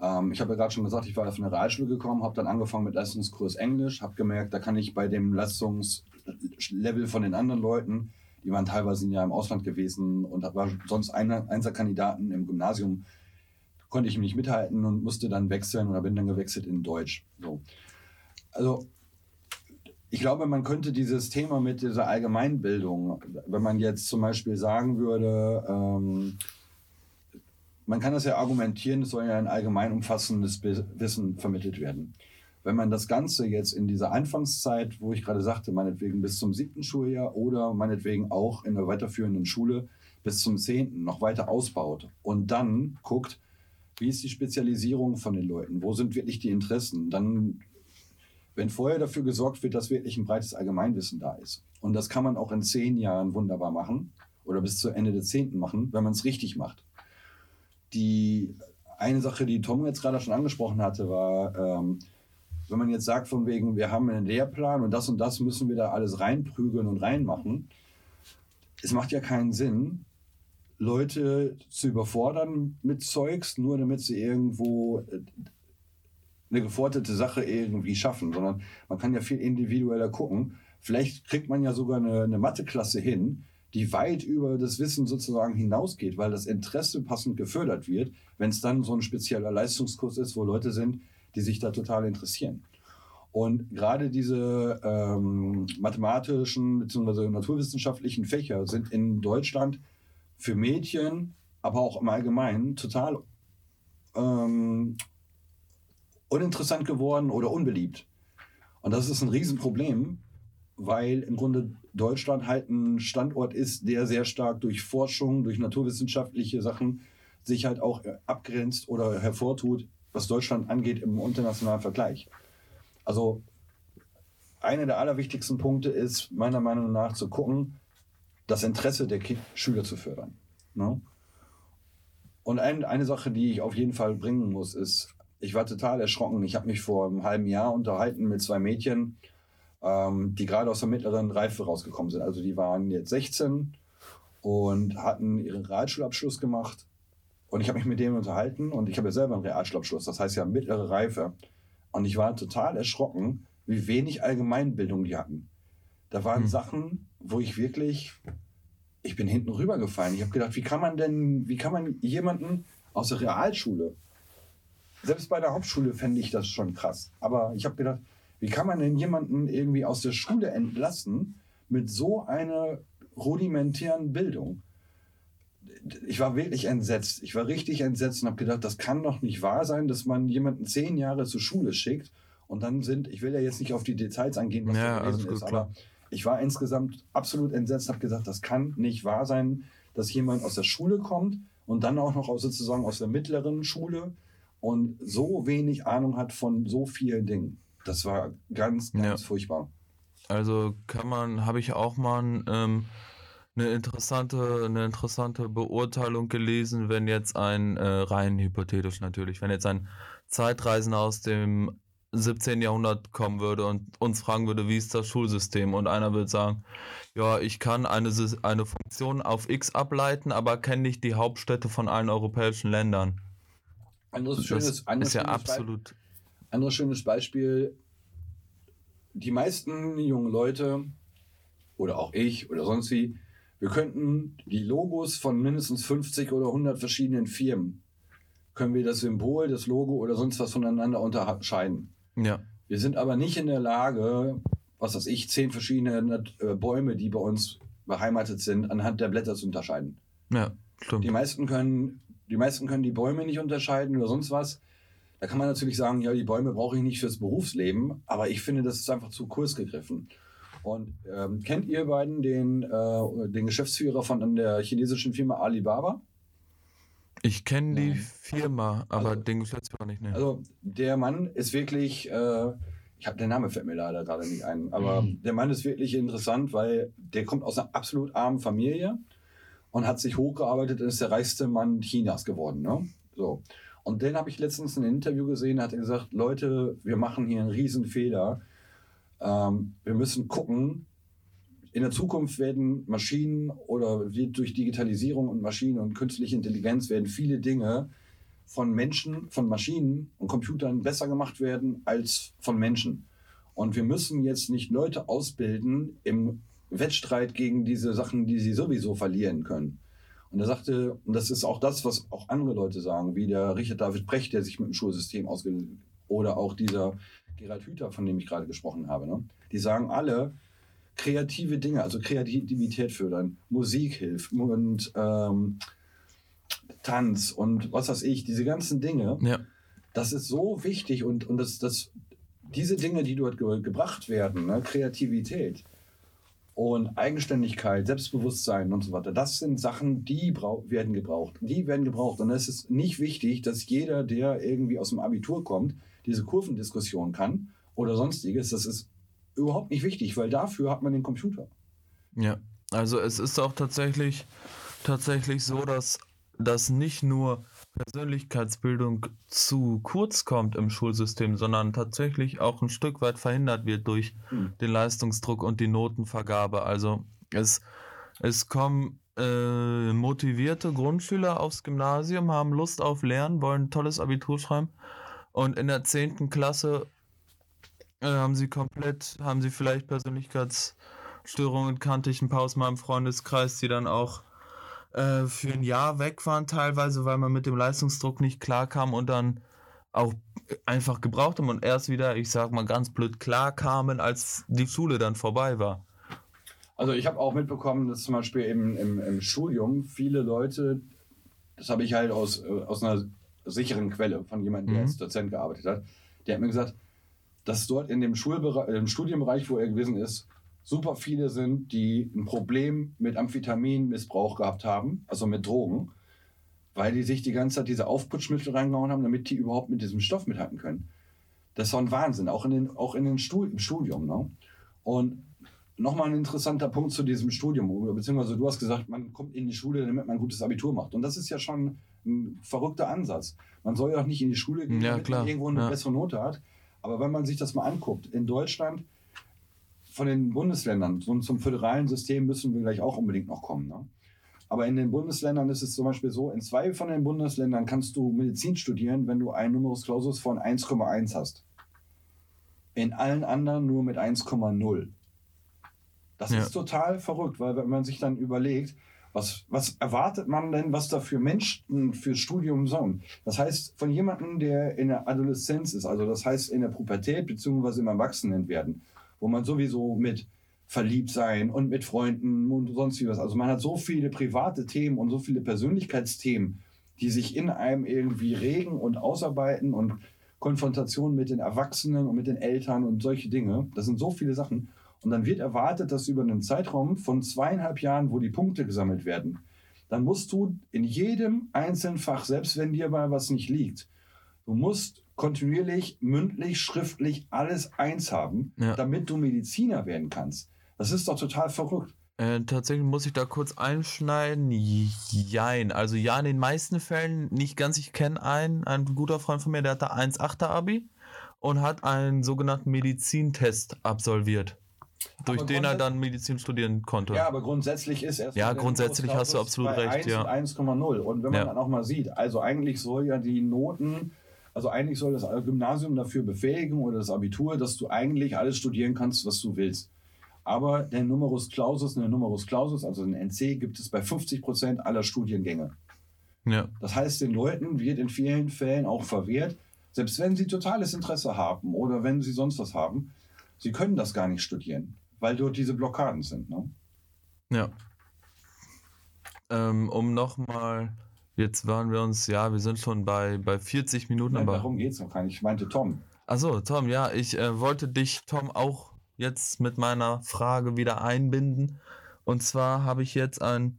ähm, ich habe ja gerade schon gesagt, ich war auf eine Realschule gekommen, habe dann angefangen mit Leistungskurs Englisch, habe gemerkt, da kann ich bei dem Leistungslevel von den anderen Leuten, die waren teilweise Jahr im Ausland gewesen und war sonst einer, Einserkandidaten im Gymnasium, konnte ich nicht mithalten und musste dann wechseln oder bin dann gewechselt in Deutsch. So. Also ich glaube, man könnte dieses Thema mit dieser Allgemeinbildung, wenn man jetzt zum Beispiel sagen würde, ähm, man kann das ja argumentieren, es soll ja ein allgemein umfassendes Wissen vermittelt werden. Wenn man das Ganze jetzt in dieser Anfangszeit, wo ich gerade sagte, meinetwegen bis zum siebten Schuljahr oder meinetwegen auch in der weiterführenden Schule bis zum zehnten noch weiter ausbaut und dann guckt, wie ist die Spezialisierung von den Leuten, wo sind wirklich die Interessen, dann wenn vorher dafür gesorgt wird, dass wirklich ein breites Allgemeinwissen da ist. Und das kann man auch in zehn Jahren wunderbar machen oder bis zu Ende des Zehnten machen, wenn man es richtig macht. Die eine Sache, die Tom jetzt gerade schon angesprochen hatte, war, ähm, wenn man jetzt sagt, von wegen, wir haben einen Lehrplan und das und das müssen wir da alles reinprügeln und reinmachen, es macht ja keinen Sinn, Leute zu überfordern mit Zeugs, nur damit sie irgendwo äh, eine geforderte Sache irgendwie schaffen, sondern man kann ja viel individueller gucken. Vielleicht kriegt man ja sogar eine, eine Matheklasse hin, die weit über das Wissen sozusagen hinausgeht, weil das Interesse passend gefördert wird, wenn es dann so ein spezieller Leistungskurs ist, wo Leute sind, die sich da total interessieren. Und gerade diese ähm, mathematischen bzw. naturwissenschaftlichen Fächer sind in Deutschland für Mädchen, aber auch im Allgemeinen total ähm, uninteressant geworden oder unbeliebt. Und das ist ein Riesenproblem, weil im Grunde Deutschland halt ein Standort ist, der sehr stark durch Forschung, durch naturwissenschaftliche Sachen sich halt auch abgrenzt oder hervortut, was Deutschland angeht im internationalen Vergleich. Also einer der allerwichtigsten Punkte ist meiner Meinung nach zu gucken, das Interesse der Schüler zu fördern. Ne? Und ein, eine Sache, die ich auf jeden Fall bringen muss, ist, ich war total erschrocken. Ich habe mich vor einem halben Jahr unterhalten mit zwei Mädchen, ähm, die gerade aus der mittleren Reife rausgekommen sind. Also die waren jetzt 16 und hatten ihren Realschulabschluss gemacht. Und ich habe mich mit denen unterhalten und ich habe ja selber einen Realschulabschluss, das heißt ja mittlere Reife. Und ich war total erschrocken, wie wenig Allgemeinbildung die hatten. Da waren hm. Sachen, wo ich wirklich, ich bin hinten rübergefallen. Ich habe gedacht, wie kann man denn, wie kann man jemanden aus der Realschule, selbst bei der Hauptschule fände ich das schon krass. Aber ich habe gedacht, wie kann man denn jemanden irgendwie aus der Schule entlassen mit so einer rudimentären Bildung? ich war wirklich entsetzt. Ich war richtig entsetzt und habe gedacht, das kann doch nicht wahr sein, dass man jemanden zehn Jahre zur Schule schickt und dann sind, ich will ja jetzt nicht auf die Details eingehen, was ja, da gewesen ist, aber ich war insgesamt absolut entsetzt, habe gesagt, das kann nicht wahr sein, dass jemand aus der Schule kommt und dann auch noch aus, sozusagen aus der mittleren Schule und so wenig Ahnung hat von so vielen Dingen. Das war ganz, ganz ja. furchtbar. Also kann man, habe ich auch mal ähm, eine interessante, eine interessante Beurteilung gelesen, wenn jetzt ein, äh, rein hypothetisch natürlich, wenn jetzt ein Zeitreisender aus dem 17. Jahrhundert kommen würde und uns fragen würde, wie ist das Schulsystem? Und einer würde sagen, ja, ich kann eine, eine Funktion auf X ableiten, aber kenne nicht die Hauptstädte von allen europäischen Ländern. Anderes schönes, anderes ist ja absolut. Be anderes schönes Beispiel. Die meisten jungen Leute oder auch ich oder sonst wie wir könnten die Logos von mindestens 50 oder 100 verschiedenen Firmen, können wir das Symbol, das Logo oder sonst was voneinander unterscheiden. Ja. Wir sind aber nicht in der Lage, was weiß ich, zehn verschiedene äh, Bäume, die bei uns beheimatet sind, anhand der Blätter zu unterscheiden. Ja, stimmt. Die meisten können, die meisten können die Bäume nicht unterscheiden oder sonst was. Da kann man natürlich sagen, ja, die Bäume brauche ich nicht fürs Berufsleben, aber ich finde, das ist einfach zu kurz gegriffen. Und ähm, kennt ihr beiden den, äh, den Geschäftsführer von der chinesischen Firma Alibaba? Ich kenne die Firma, aber also, den Geschäftsführer nicht. Ne. Also der Mann ist wirklich, äh, ich habe der Name fällt mir leider gerade nicht ein, aber mhm. der Mann ist wirklich interessant, weil der kommt aus einer absolut armen Familie und hat sich hochgearbeitet und ist der reichste Mann Chinas geworden. Ne? So. Und den habe ich letztens in einem Interview gesehen, hat er gesagt, Leute, wir machen hier einen riesen Fehler ähm, wir müssen gucken, in der Zukunft werden Maschinen oder wird durch Digitalisierung und Maschinen und künstliche Intelligenz werden viele Dinge von Menschen, von Maschinen und Computern besser gemacht werden als von Menschen. Und wir müssen jetzt nicht Leute ausbilden im Wettstreit gegen diese Sachen, die sie sowieso verlieren können. Und er sagte, und das ist auch das, was auch andere Leute sagen, wie der Richard David Brecht, der sich mit dem Schulsystem ausgebildet oder auch dieser Gerald Hüther, von dem ich gerade gesprochen habe, ne? die sagen alle, kreative Dinge, also Kreativität fördern, Musik hilft und ähm, Tanz und was weiß ich, diese ganzen Dinge, ja. das ist so wichtig und, und das, das, diese Dinge, die dort ge gebracht werden, ne? Kreativität und Eigenständigkeit, Selbstbewusstsein und so weiter, das sind Sachen, die werden gebraucht. Die werden gebraucht. Und es ist nicht wichtig, dass jeder, der irgendwie aus dem Abitur kommt, diese Kurvendiskussion kann oder sonstiges, das ist überhaupt nicht wichtig, weil dafür hat man den Computer. Ja, also es ist auch tatsächlich, tatsächlich so, dass, dass nicht nur Persönlichkeitsbildung zu kurz kommt im Schulsystem, sondern tatsächlich auch ein Stück weit verhindert wird durch hm. den Leistungsdruck und die Notenvergabe. Also es, es kommen äh, motivierte Grundschüler aufs Gymnasium, haben Lust auf Lernen, wollen ein tolles Abitur schreiben und in der 10. Klasse äh, haben sie komplett, haben sie vielleicht Persönlichkeitsstörungen, kannte ich ein paar aus meinem Freundeskreis, die dann auch äh, für ein Jahr weg waren teilweise, weil man mit dem Leistungsdruck nicht klarkam und dann auch einfach gebraucht haben und erst wieder, ich sag mal ganz blöd, klar kamen, als die Schule dann vorbei war. Also ich habe auch mitbekommen, dass zum Beispiel im, im, im Studium viele Leute, das habe ich halt aus, äh, aus einer sicheren Quelle von jemandem, der Mhm. als Dozent gearbeitet hat, der hat mir gesagt, dass dort in dem Schulbereich, im Studienbereich, wo er gewesen ist, super viele sind, die ein Problem mit Amphetaminmissbrauch gehabt haben, also mit Drogen, weil die sich die ganze Zeit diese Aufputschmittel reingehauen haben, damit die überhaupt mit diesem Stoff mithalten können. Das ist doch ein Wahnsinn, auch in den, auch in den Stu im Studium. Ne? Und nochmal ein interessanter Punkt zu diesem Studium, beziehungsweise du hast gesagt, man kommt in die Schule, damit man ein gutes Abitur macht. Und das ist ja schon ein verrückter Ansatz. Man soll ja auch nicht in die Schule gehen, Ja, damit klar. man irgendwo eine Ja. bessere Note hat. Aber wenn man sich das mal anguckt, in Deutschland, von den Bundesländern, so zum föderalen System müssen wir gleich auch unbedingt noch kommen. Ne? Aber in den Bundesländern ist es zum Beispiel so, in zwei von den Bundesländern kannst du Medizin studieren, wenn du einen Numerus Clausus von 1,1 hast. In allen anderen nur mit 1,0. Das Ja. ist total verrückt, weil wenn man sich dann überlegt, was, was erwartet man denn, was da für Menschen fürs Studium sind? Das heißt, von jemandem, der in der Adoleszenz ist, also das heißt in der Pubertät beziehungsweise im Erwachsenenwerden, wo man sowieso mit verliebt sein und mit Freunden und sonst wie was. Also man hat so viele private Themen und so viele Persönlichkeitsthemen, die sich in einem irgendwie regen und ausarbeiten und Konfrontation mit den Erwachsenen und mit den Eltern und solche Dinge. Das sind so viele Sachen. Und dann wird erwartet, dass über einen Zeitraum von zweieinhalb Jahren, wo die Punkte gesammelt werden, dann musst du in jedem einzelnen Fach, selbst wenn dir mal was nicht liegt, du musst kontinuierlich, mündlich, schriftlich alles eins haben, Ja. damit du Mediziner werden kannst. Das ist doch total verrückt. Äh, tatsächlich muss ich da kurz einschneiden. Jein. Also ja, in den meisten Fällen nicht ganz. Ich kenne einen, ein guter Freund von mir, der hatte 1,8er Abi und hat einen sogenannten Medizintest absolviert, durch Aber den er dann Medizin studieren konnte. Ja, aber grundsätzlich ist erst Ja, grundsätzlich hast du absolut bei recht, 1 ja. und 1,0. Und wenn man Ja. dann auch mal sieht, also eigentlich soll ja die Noten, also eigentlich soll das Gymnasium dafür befähigen oder das Abitur, dass du eigentlich alles studieren kannst, was du willst. Aber der Numerus Clausus, der Numerus Clausus, also den NC, gibt es bei 50 Prozent aller Studiengänge. Ja. Das heißt, den Leuten wird in vielen Fällen auch verwehrt, selbst wenn sie totales Interesse haben oder wenn sie sonst was haben, sie können das gar nicht studieren, weil dort diese Blockaden sind. Ne? Ja. Ähm, um nochmal, jetzt waren wir uns, ja, wir sind schon bei, bei 40 Minuten, Nein, aber. darum geht es noch gar nicht. Ich meinte Tom. Achso, Tom, ja, ich äh, wollte dich, Tom, auch jetzt mit meiner Frage wieder einbinden. Und zwar habe ich jetzt einen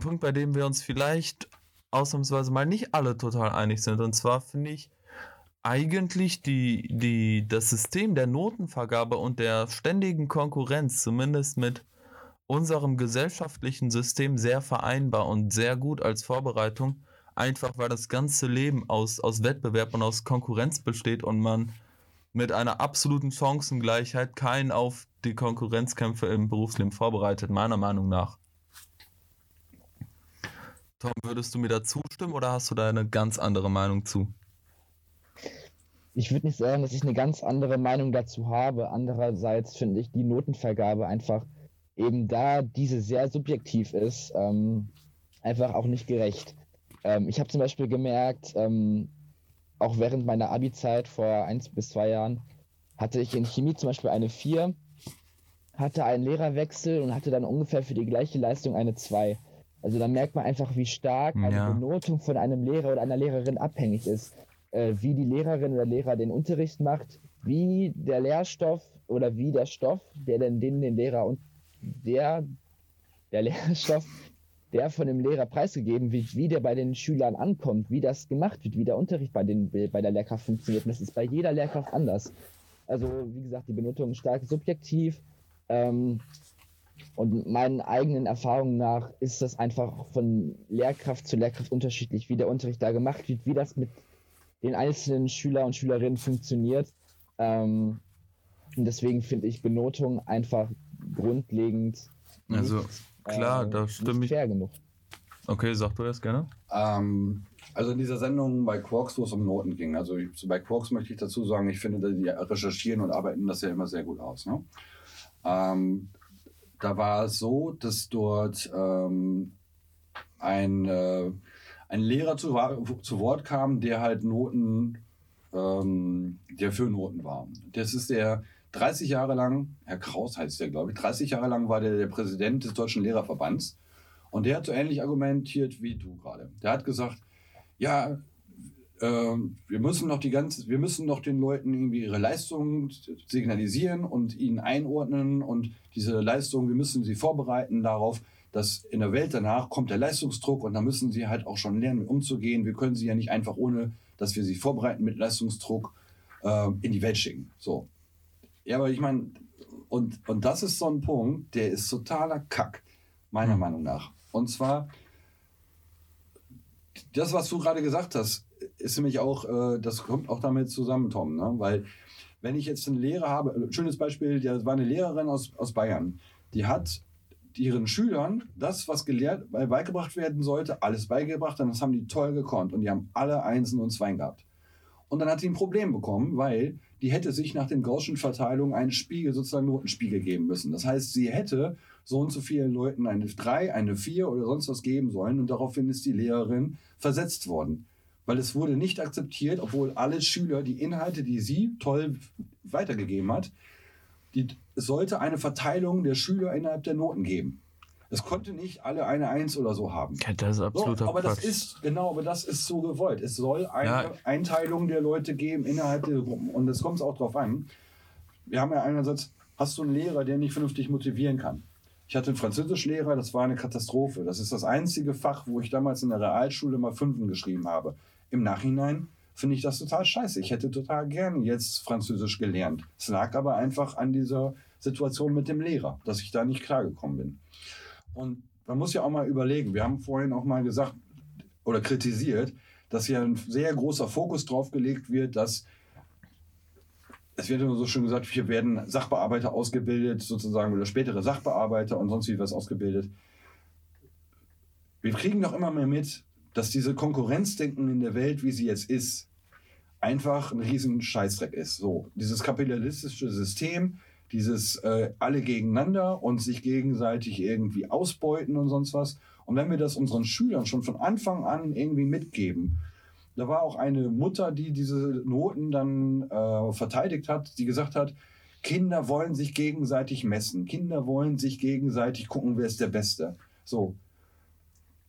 Punkt, bei dem wir uns vielleicht ausnahmsweise mal nicht alle total einig sind. Und zwar finde ich eigentlich die, die, das System der Notenvergabe und der ständigen Konkurrenz, zumindest mit unserem gesellschaftlichen System, sehr vereinbar und sehr gut als Vorbereitung. Einfach weil das ganze Leben aus, aus Wettbewerb und aus Konkurrenz besteht und man mit einer absoluten Chancengleichheit keinen auf die Konkurrenzkämpfe im Berufsleben vorbereitet, meiner Meinung nach. Tom, würdest du mir da zustimmen oder hast du da eine ganz andere Meinung zu? Ich würde nicht sagen, dass ich eine ganz andere Meinung dazu habe. Andererseits finde ich die Notenvergabe einfach eben da diese sehr subjektiv ist, ähm, einfach auch nicht gerecht. Ähm, ich habe zum Beispiel gemerkt, ähm, auch während meiner Abi-Zeit vor eins bis zwei Jahren, hatte ich in Chemie zum Beispiel eine 4, hatte einen Lehrerwechsel und hatte dann ungefähr für die gleiche Leistung eine 2. Also da merkt man einfach, wie stark eine Ja. Benotung von einem Lehrer oder einer Lehrerin abhängig ist. Äh, wie die Lehrerin oder Lehrer den Unterricht macht, wie der Lehrstoff oder wie der Stoff, der denn den, den Lehrer und der, der Lehrstoff, der von dem Lehrer preisgegeben wird, wie der bei den Schülern ankommt, wie das gemacht wird, wie der Unterricht bei, den, bei der Lehrkraft funktioniert. Und das ist bei jeder Lehrkraft anders. Also, wie gesagt, die Benotung ist stark subjektiv. Ähm, und meinen eigenen Erfahrungen nach ist das einfach von Lehrkraft zu Lehrkraft unterschiedlich, wie der Unterricht da gemacht wird, wie das mit den einzelnen Schüler und Schülerinnen funktioniert. Ähm, und deswegen finde ich Benotung einfach grundlegend Also, nicht, klar, äh, da stimme ich. fair genug. Okay, sag du das gerne. Ähm, also in dieser Sendung bei Quarks, wo es um Noten ging, also bei Quarks möchte ich dazu sagen, ich finde, die recherchieren und arbeiten das ja immer sehr gut aus. Ne? Ähm, da war es so, dass dort ähm, ein, äh, ein Lehrer zu, zu Wort kam, der halt Noten ähm, der für Noten war. Das ist der 30 Jahre lang, Herr Kraus heißt der, glaube ich, 30 Jahre lang war der der Präsident des Deutschen Lehrerverbands. Und der hat so ähnlich argumentiert wie du gerade. Der hat gesagt, ja, äh, wir müssen doch die ganze, wir müssen doch den Leuten irgendwie ihre Leistungen signalisieren und ihnen einordnen und diese Leistungen, wir müssen sie vorbereiten darauf, dass in der Welt danach kommt der Leistungsdruck und da müssen sie halt auch schon lernen, umzugehen. Wir können sie ja nicht einfach ohne, dass wir sie vorbereiten mit Leistungsdruck äh, in die Welt schicken. So. Ja, aber ich meine, und, und das ist so ein Punkt, der ist totaler Kack, meiner Meinung nach. Und zwar, das, was du gerade gesagt hast, ist nämlich auch, äh, das kommt auch damit zusammen, Tom, ne? weil wenn ich jetzt einen Lehrer habe, schönes Beispiel, das war eine Lehrerin aus, aus Bayern, die hat ihren Schülern das, was gelehrt, beigebracht werden sollte, alles beigebracht und das haben die toll gekonnt und die haben alle Einsen und Zweien gehabt. Und dann hat sie ein Problem bekommen, weil die hätte sich nach den Gaußschen Verteilungen einen Spiegel, sozusagen Notenspiegel geben müssen. Das heißt, sie hätte so und so vielen Leuten eine 3, eine 4 oder sonst was geben sollen und daraufhin ist die Lehrerin versetzt worden. Weil es wurde nicht akzeptiert, obwohl alle Schüler die Inhalte, die sie toll weitergegeben hat, die, sollte eine Verteilung der Schüler innerhalb der Noten geben. Es konnte nicht alle eine Eins oder so haben. Das ist absoluter so, aber Quatsch. das ist, genau, aber das ist so gewollt. Es soll eine Ja. Einteilung der Leute geben innerhalb der Gruppen. Und es kommt auch drauf an. Wir haben ja einerseits, hast du einen Lehrer, der nicht vernünftig motivieren kann. Ich hatte einen Französischlehrer, das war eine Katastrophe. Das ist das einzige Fach, wo ich damals in der Realschule mal Fünfen geschrieben habe. Im Nachhinein finde ich das total scheiße. Ich hätte total gerne jetzt Französisch gelernt. Es lag aber einfach an dieser Situation mit dem Lehrer, dass ich da nicht klargekommen bin. Und man muss ja auch mal überlegen, wir haben vorhin auch mal gesagt oder kritisiert, dass hier ein sehr großer Fokus drauf gelegt wird, dass es wird immer so schön gesagt, hier werden Sachbearbeiter ausgebildet, sozusagen, oder spätere Sachbearbeiter und sonst wie was ausgebildet. Wir kriegen doch immer mehr mit, dass diese Konkurrenzdenken in der Welt, wie sie jetzt ist, einfach ein riesen Scheißdreck ist. So, dieses kapitalistische System, dieses äh, alle gegeneinander und sich gegenseitig irgendwie ausbeuten und sonst was. Und wenn wir das unseren Schülern schon von Anfang an irgendwie mitgeben, da war auch eine Mutter, die diese Noten dann äh, verteidigt hat, die gesagt hat, Kinder wollen sich gegenseitig messen. Kinder wollen sich gegenseitig gucken, wer ist der Beste. So.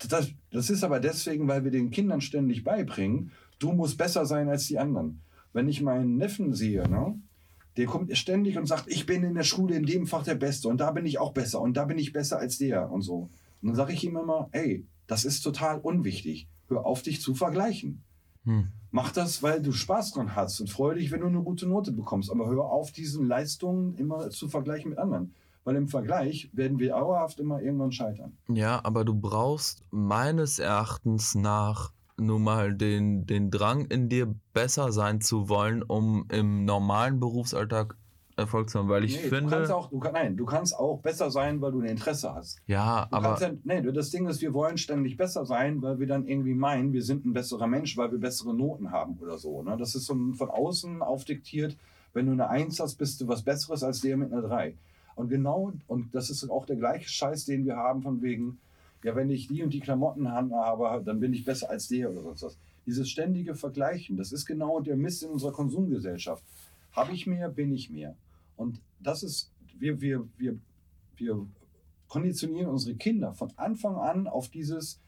Das, das ist aber deswegen, weil wir den Kindern ständig beibringen, du musst besser sein als die anderen. Wenn ich meinen Neffen sehe, ne, der kommt ständig und sagt, ich bin in der Schule in dem Fach der Beste und da bin ich auch besser und da bin ich besser als der und so. Und dann sage ich ihm immer, ey, das ist total unwichtig. Hör auf, dich zu vergleichen. Hm. Mach das, weil du Spaß dran hast und freu dich, wenn du eine gute Note bekommst. Aber hör auf, diesen Leistungen immer zu vergleichen mit anderen. Weil im Vergleich werden wir dauerhaft immer irgendwann scheitern. Ja, aber du brauchst meines Erachtens nach nun mal den, den Drang in dir besser sein zu wollen, um im normalen Berufsalltag Erfolg zu haben. Weil ich Nee, du kannst finde, auch, du nein, du kannst auch besser sein, weil du ein Interesse hast. ja, Du aber ja, nee, das Ding ist, wir wollen ständig besser sein, weil wir dann irgendwie meinen, wir sind ein besserer Mensch, weil wir bessere Noten haben oder so. Ne? Das ist so von außen aufdiktiert. Wenn du eine Eins hast, bist du was Besseres als der mit einer Drei. Und genau, und das ist auch der gleiche Scheiß, den wir haben, von wegen, ja, wenn ich die und die Klamotten habe, dann bin ich besser als der oder sonst was. Dieses ständige Vergleichen, das ist genau der Mist in unserer Konsumgesellschaft. Habe ich mehr, bin ich mehr. Und das ist, wir, wir, wir, wir konditionieren unsere Kinder von Anfang an auf dieses,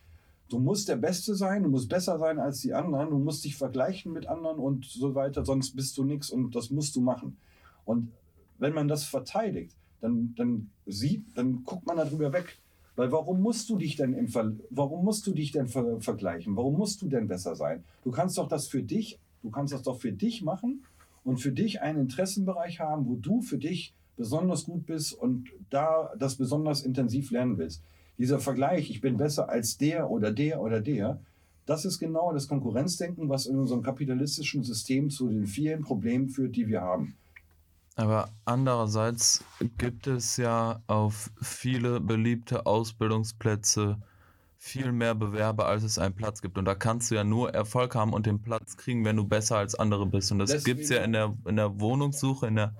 du musst der Beste sein, du musst besser sein als die anderen, du musst dich vergleichen mit anderen und so weiter, sonst bist du nichts und das musst du machen. Und wenn man das verteidigt, dann, dann sieht, dann guckt man darüber weg. Weil warum musst du dich denn im Ver warum musst du dich denn ver vergleichen? Warum musst du denn besser sein? Du kannst doch das für dich, du kannst das doch für dich machen und für dich einen Interessenbereich haben, wo du für dich besonders gut bist und da das besonders intensiv lernen willst. Dieser Vergleich, ich bin besser als der oder der oder der, das ist genau das Konkurrenzdenken, was in unserem kapitalistischen System zu den vielen Problemen führt, die wir haben. Aber andererseits gibt es ja auf viele beliebte Ausbildungsplätze viel mehr Bewerber, als es einen Platz gibt. Und da kannst du ja nur Erfolg haben und den Platz kriegen, wenn du besser als andere bist. Und das gibt es ja in der, in der Wohnungssuche, in der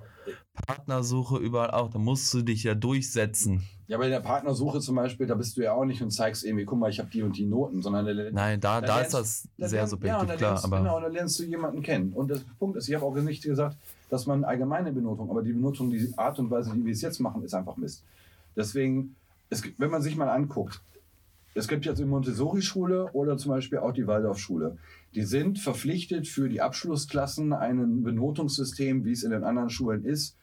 Partnersuche überall auch. Da musst du dich ja durchsetzen. Ja, bei der Partnersuche zum Beispiel, da bist du ja auch nicht und zeigst irgendwie, guck mal, ich habe die und die Noten, sondern da, Nein, da, da, lernst- ist das da sehr subjektiv, ja, da klar. lernst, Aber Genau, da lernst du jemanden kennen. Und der Punkt ist, ich habe auch nicht gesagt, dass man allgemeine Benotung, aber die Benotung, die Art und Weise, wie wir es jetzt machen, ist einfach Mist. Deswegen, es, wenn man sich mal anguckt, es gibt jetzt die Montessori-Schule oder zum Beispiel auch die Waldorf-Schule. Die sind verpflichtet für die Abschlussklassen ein Benotungssystem, wie es in den anderen Schulen ist,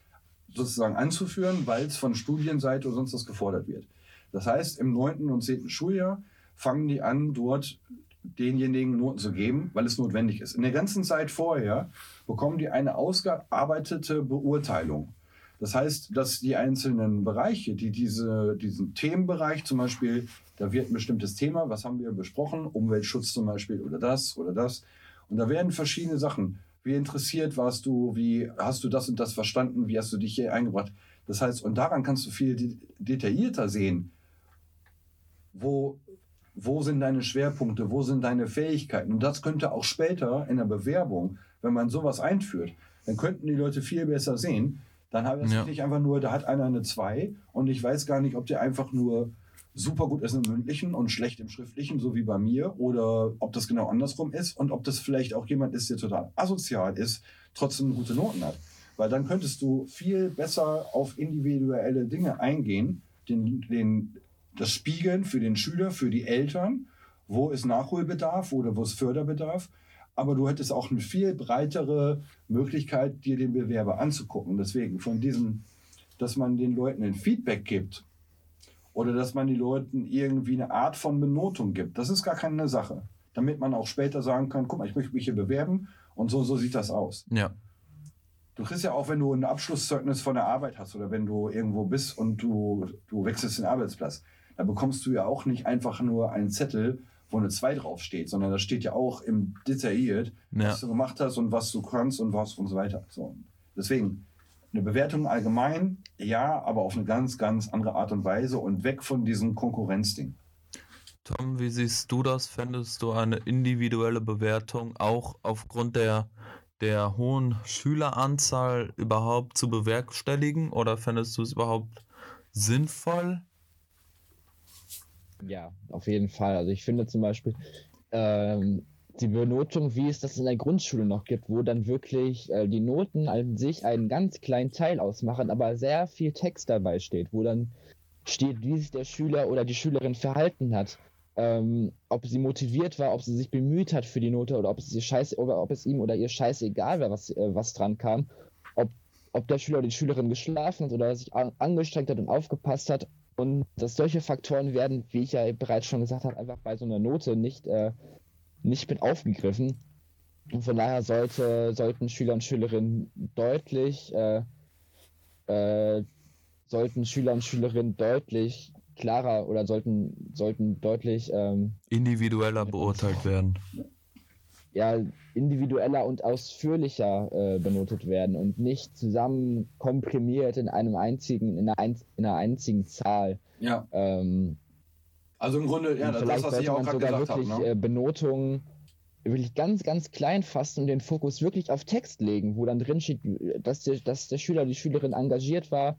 sozusagen anzuführen, weil es von Studienseite oder sonst was gefordert wird. Das heißt, im 9. und 10. Schuljahr fangen die an, dort denjenigen Noten zu geben, weil es notwendig ist. In der ganzen Zeit vorher bekommen die eine ausgearbeitete Beurteilung. Das heißt, dass die einzelnen Bereiche, die diese, diesen Themenbereich zum Beispiel, da wird ein bestimmtes Thema, was haben wir besprochen, Umweltschutz zum Beispiel oder das oder das. Und da werden verschiedene Sachen. Wie interessiert warst du? Wie hast du das und das verstanden? Wie hast du dich hier eingebracht? Das heißt, und daran kannst du viel de- detaillierter sehen, wo, wo sind deine Schwerpunkte, wo sind deine Fähigkeiten. Und das könnte auch später in der Bewerbung, wenn man sowas einführt, dann könnten die Leute viel besser sehen. Dann habe ich Ja. nicht einfach nur, da hat einer eine 2 und ich weiß gar nicht, ob der einfach nur super gut ist im mündlichen und schlecht im schriftlichen, so wie bei mir, oder ob das genau andersrum ist und ob das vielleicht auch jemand ist, der total asozial ist, trotzdem gute Noten hat. Weil dann könntest du viel besser auf individuelle Dinge eingehen, den, den, das Spiegeln für den Schüler, für die Eltern, wo ist Nachholbedarf oder wo ist Förderbedarf. Aber du hättest auch eine viel breitere Möglichkeit, dir den Bewerber anzugucken. Deswegen von diesem, dass man den Leuten ein Feedback gibt oder dass man den Leuten irgendwie eine Art von Benotung gibt, das ist gar keine Sache. Damit man auch später sagen kann, guck mal, ich möchte mich hier bewerben und so, so sieht das aus. ja, Du kriegst ja auch, wenn du ein Abschlusszeugnis von der Arbeit hast oder wenn du irgendwo bist und du, du wechselst den Arbeitsplatz, da bekommst du ja auch nicht einfach nur einen Zettel, wo eine 2 draufsteht, sondern da steht ja auch im detailliert, ja. was du gemacht hast und was du kannst und was und so weiter. So. Deswegen, eine Bewertung allgemein, ja, aber auf eine ganz, ganz andere Art und Weise und weg von diesem Konkurrenzding. Tom, wie siehst du das? Fändest du eine individuelle Bewertung auch aufgrund der, der hohen Schüleranzahl überhaupt zu bewerkstelligen oder fändest du es überhaupt sinnvoll? Ja, auf jeden Fall. Also ich finde zum Beispiel ähm, die Benotung, wie es das in der Grundschule noch gibt, wo dann wirklich äh, die Noten an sich einen ganz kleinen Teil ausmachen, aber sehr viel Text dabei steht, wo dann steht, wie sich der Schüler oder die Schülerin verhalten hat, ähm, ob sie motiviert war, ob sie sich bemüht hat für die Note oder ob es ihr scheiß oder ob es ihm oder ihr scheißegal war, was, äh, was dran kam, ob, ob der Schüler oder die Schülerin geschlafen hat oder sich an, angestrengt hat und aufgepasst hat, und dass solche Faktoren werden, wie ich ja bereits schon gesagt habe, einfach bei so einer Note nicht, äh, nicht mit aufgegriffen. Und von daher sollte, sollten Schüler und Schülerinnen deutlich, äh, äh, sollten Schüler und Schülerinnen deutlich klarer oder sollten, sollten deutlich ähm, Individueller beurteilt werden. Ja, individueller und ausführlicher äh, benotet werden und nicht zusammen komprimiert in einem einzigen, in einer, ein, in einer einzigen Zahl. Ja, Ähm, also im Grunde, ja, das, was ich auch man gerade sogar gesagt habe. wirklich Ne? äh, Benotungen wirklich ganz, ganz klein fassen und den Fokus wirklich auf Text legen, wo dann drin steht, dass der, dass der Schüler, die Schülerin engagiert war,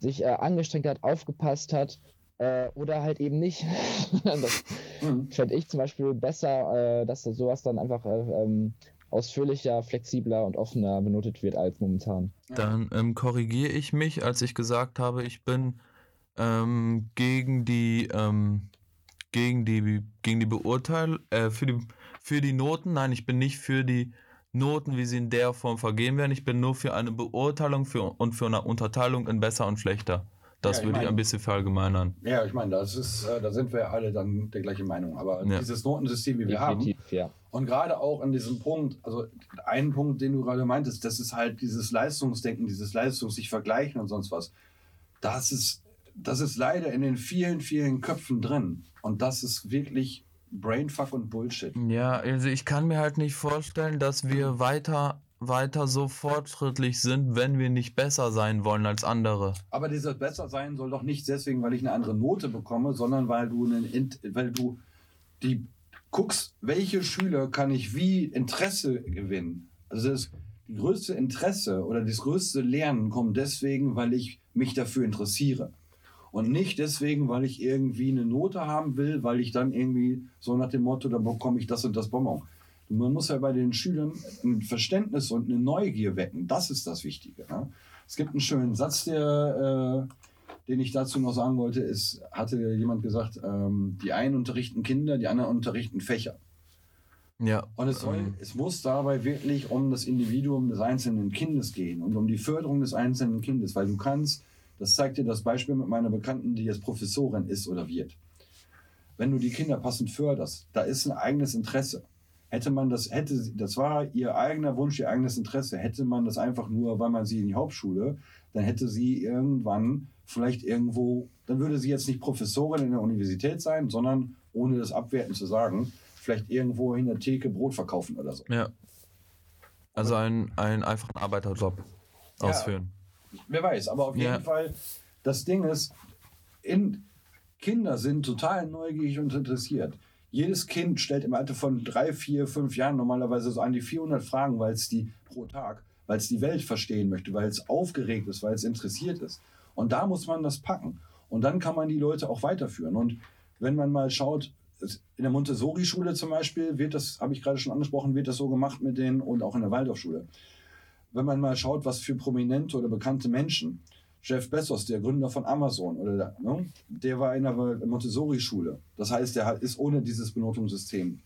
sich äh, angestrengt hat, aufgepasst hat äh, oder halt eben nicht. das Mhm. fände ich zum Beispiel besser, äh, dass das sowas dann einfach äh, ähm, ausführlicher, flexibler und offener benotet wird als momentan. Dann ähm, korrigiere ich mich, als ich gesagt habe, ich bin ähm, gegen die ähm, gegen die gegen die Beurteilung äh, für die für die Noten. Nein, ich bin nicht für die Noten, wie sie in der Form vergeben werden. Ich bin nur für eine Beurteilung für, und für eine Unterteilung in besser und schlechter. Das Ja, ich würde ich mein- ein bisschen verallgemeinern. Ja, ich meine, das ist, äh, da sind wir ja alle dann der gleichen Meinung. Aber Ja. dieses Notensystem, wie wir haben, Definitiv, ja. und gerade auch an diesem Punkt, also einen Punkt, den du gerade meintest, das ist halt dieses Leistungsdenken, dieses Leistungs sich vergleichen und sonst was. Das ist, das ist leider in den vielen, vielen Köpfen drin. Und das ist wirklich Brainfuck und Bullshit. Ja, also ich kann mir halt nicht vorstellen, dass wir weiter weiter so fortschrittlich sind, wenn wir nicht besser sein wollen als andere. Aber dieses Bessersein soll doch nicht deswegen, weil ich eine andere Note bekomme, sondern weil du, einen, weil du die guckst, welche Schüler kann ich wie Interesse gewinnen. Also das, größte Interesse oder das größte Lernen kommt deswegen, weil ich mich dafür interessiere. Und nicht deswegen, weil ich irgendwie eine Note haben will, weil ich dann irgendwie so nach dem Motto, dann bekomme ich das und das Bonbon. Man muss ja bei den Schülern ein Verständnis und eine Neugier wecken. Das ist das Wichtige. Ne? Es gibt einen schönen Satz, der, äh, den ich dazu noch sagen wollte, ist, hatte jemand gesagt, ähm, die einen unterrichten Kinder, die anderen unterrichten Fächer. Ja. Und es, soll, ähm, es muss dabei wirklich um das Individuum des einzelnen Kindes gehen und um die Förderung des einzelnen Kindes, weil du kannst, das zeigt dir das Beispiel mit meiner Bekannten, die jetzt Professorin ist oder wird. Wenn du die Kinder passend förderst, da ist ein eigenes Interesse. Hätte man das, hätte, das war ihr eigener Wunsch, ihr eigenes Interesse. Hätte man das einfach nur, weil man sie in die Hauptschule, dann hätte sie irgendwann vielleicht irgendwo, dann würde sie jetzt nicht Professorin in der Universität sein, sondern, ohne das abwertend zu sagen, vielleicht irgendwo in der Theke Brot verkaufen oder so. Ja. Also ein, ein einfachen Arbeiterjob ausführen. Ja, wer weiß, aber auf jeden ja. Fall, das Ding ist, in, Kinder sind total neugierig und interessiert. Jedes Kind stellt im Alter von drei, vier, fünf Jahren normalerweise so an die 400 Fragen, weil es die pro Tag, weil es die Welt verstehen möchte, weil es aufgeregt ist, weil es interessiert ist. Und da muss man das packen. Und dann kann man die Leute auch weiterführen. Und wenn man mal schaut, in der Montessori-Schule zum Beispiel wird das, habe ich gerade schon angesprochen, wird das so gemacht mit denen und auch in der Waldorfschule. Wenn man mal schaut, was für prominente oder bekannte Menschen Jeff Bezos, der Gründer von Amazon, oder ne, der war in der Montessori-Schule. Das heißt, der ist ohne dieses Benotungssystem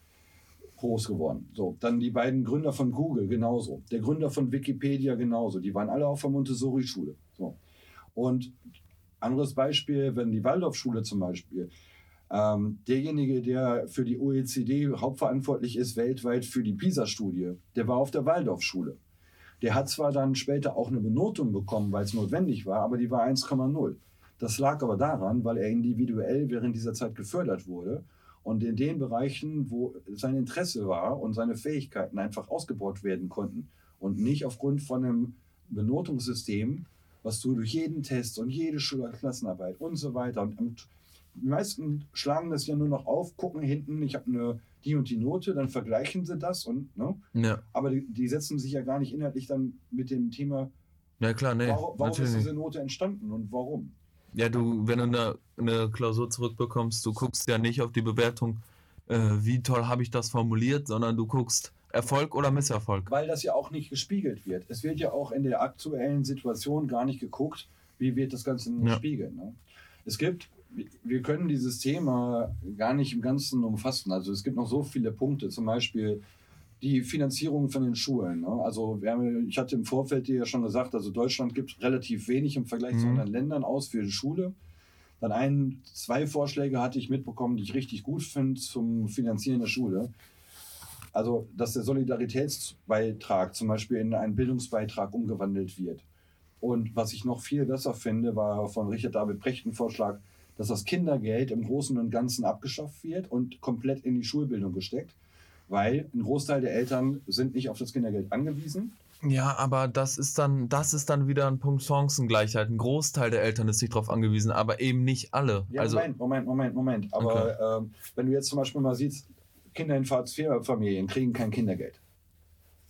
groß geworden. So, dann die beiden Gründer von Google genauso, der Gründer von Wikipedia genauso. Die waren alle auf der Montessori-Schule. So. Und anderes Beispiel, wenn die Waldorfschule zum Beispiel, ähm, derjenige, der für die OECD hauptverantwortlich ist weltweit für die PISA-Studie, der war auf der Waldorfschule. Der hat zwar dann später auch eine Benotung bekommen, weil es notwendig war, aber die war 1,0. Das lag aber daran, weil er individuell während dieser Zeit gefördert wurde und in den Bereichen, wo sein Interesse war und seine Fähigkeiten einfach ausgebaut werden konnten und nicht aufgrund von einem Benotungssystem, was du durch jeden Test und jede Schülerklassenarbeit und so weiter und die meisten schlagen das ja nur noch auf, gucken hinten, ich habe eine die und die Note, dann vergleichen sie das und, ne? Ja. Aber die, die, setzen sich ja gar nicht inhaltlich dann mit dem Thema, ja klar, nee, warum, warum ist diese Note entstanden und warum? Ja, du, wenn du eine, eine Klausur zurückbekommst, du guckst ja nicht auf die Bewertung, äh, wie toll habe ich das formuliert, sondern du guckst Erfolg oder Misserfolg. Weil das ja auch nicht gespiegelt wird. Es wird ja auch in der aktuellen Situation gar nicht geguckt, wie wird das Ganze ja. spiegeln. Ne? Es gibt wir können dieses Thema gar nicht im Ganzen umfassen. Also es gibt noch so viele Punkte, zum Beispiel die Finanzierung von den Schulen. Ne? Also haben, ich hatte im Vorfeld dir ja schon gesagt, also Deutschland gibt relativ wenig im Vergleich mhm. zu anderen Ländern aus für die Schule. Dann ein, zwei Vorschläge hatte ich mitbekommen, die ich richtig gut finde zum Finanzieren der Schule. Also, dass der Solidaritätsbeitrag zum Beispiel in einen Bildungsbeitrag umgewandelt wird. Und was ich noch viel besser finde, war von Richard David Brecht ein Vorschlag, dass das Kindergeld im Großen und Ganzen abgeschafft wird und komplett in die Schulbildung gesteckt, weil ein Großteil der Eltern sind nicht auf das Kindergeld angewiesen. Ja, aber das ist dann, das ist dann wieder ein Punkt Chancengleichheit. Ein Großteil der Eltern ist nicht darauf angewiesen, aber eben nicht alle. Ja, also, Moment, Moment, Moment, Moment. Aber okay. ähm, wenn du jetzt zum Beispiel mal siehst, Kinder in Hartz-IV-Familien kriegen kein Kindergeld.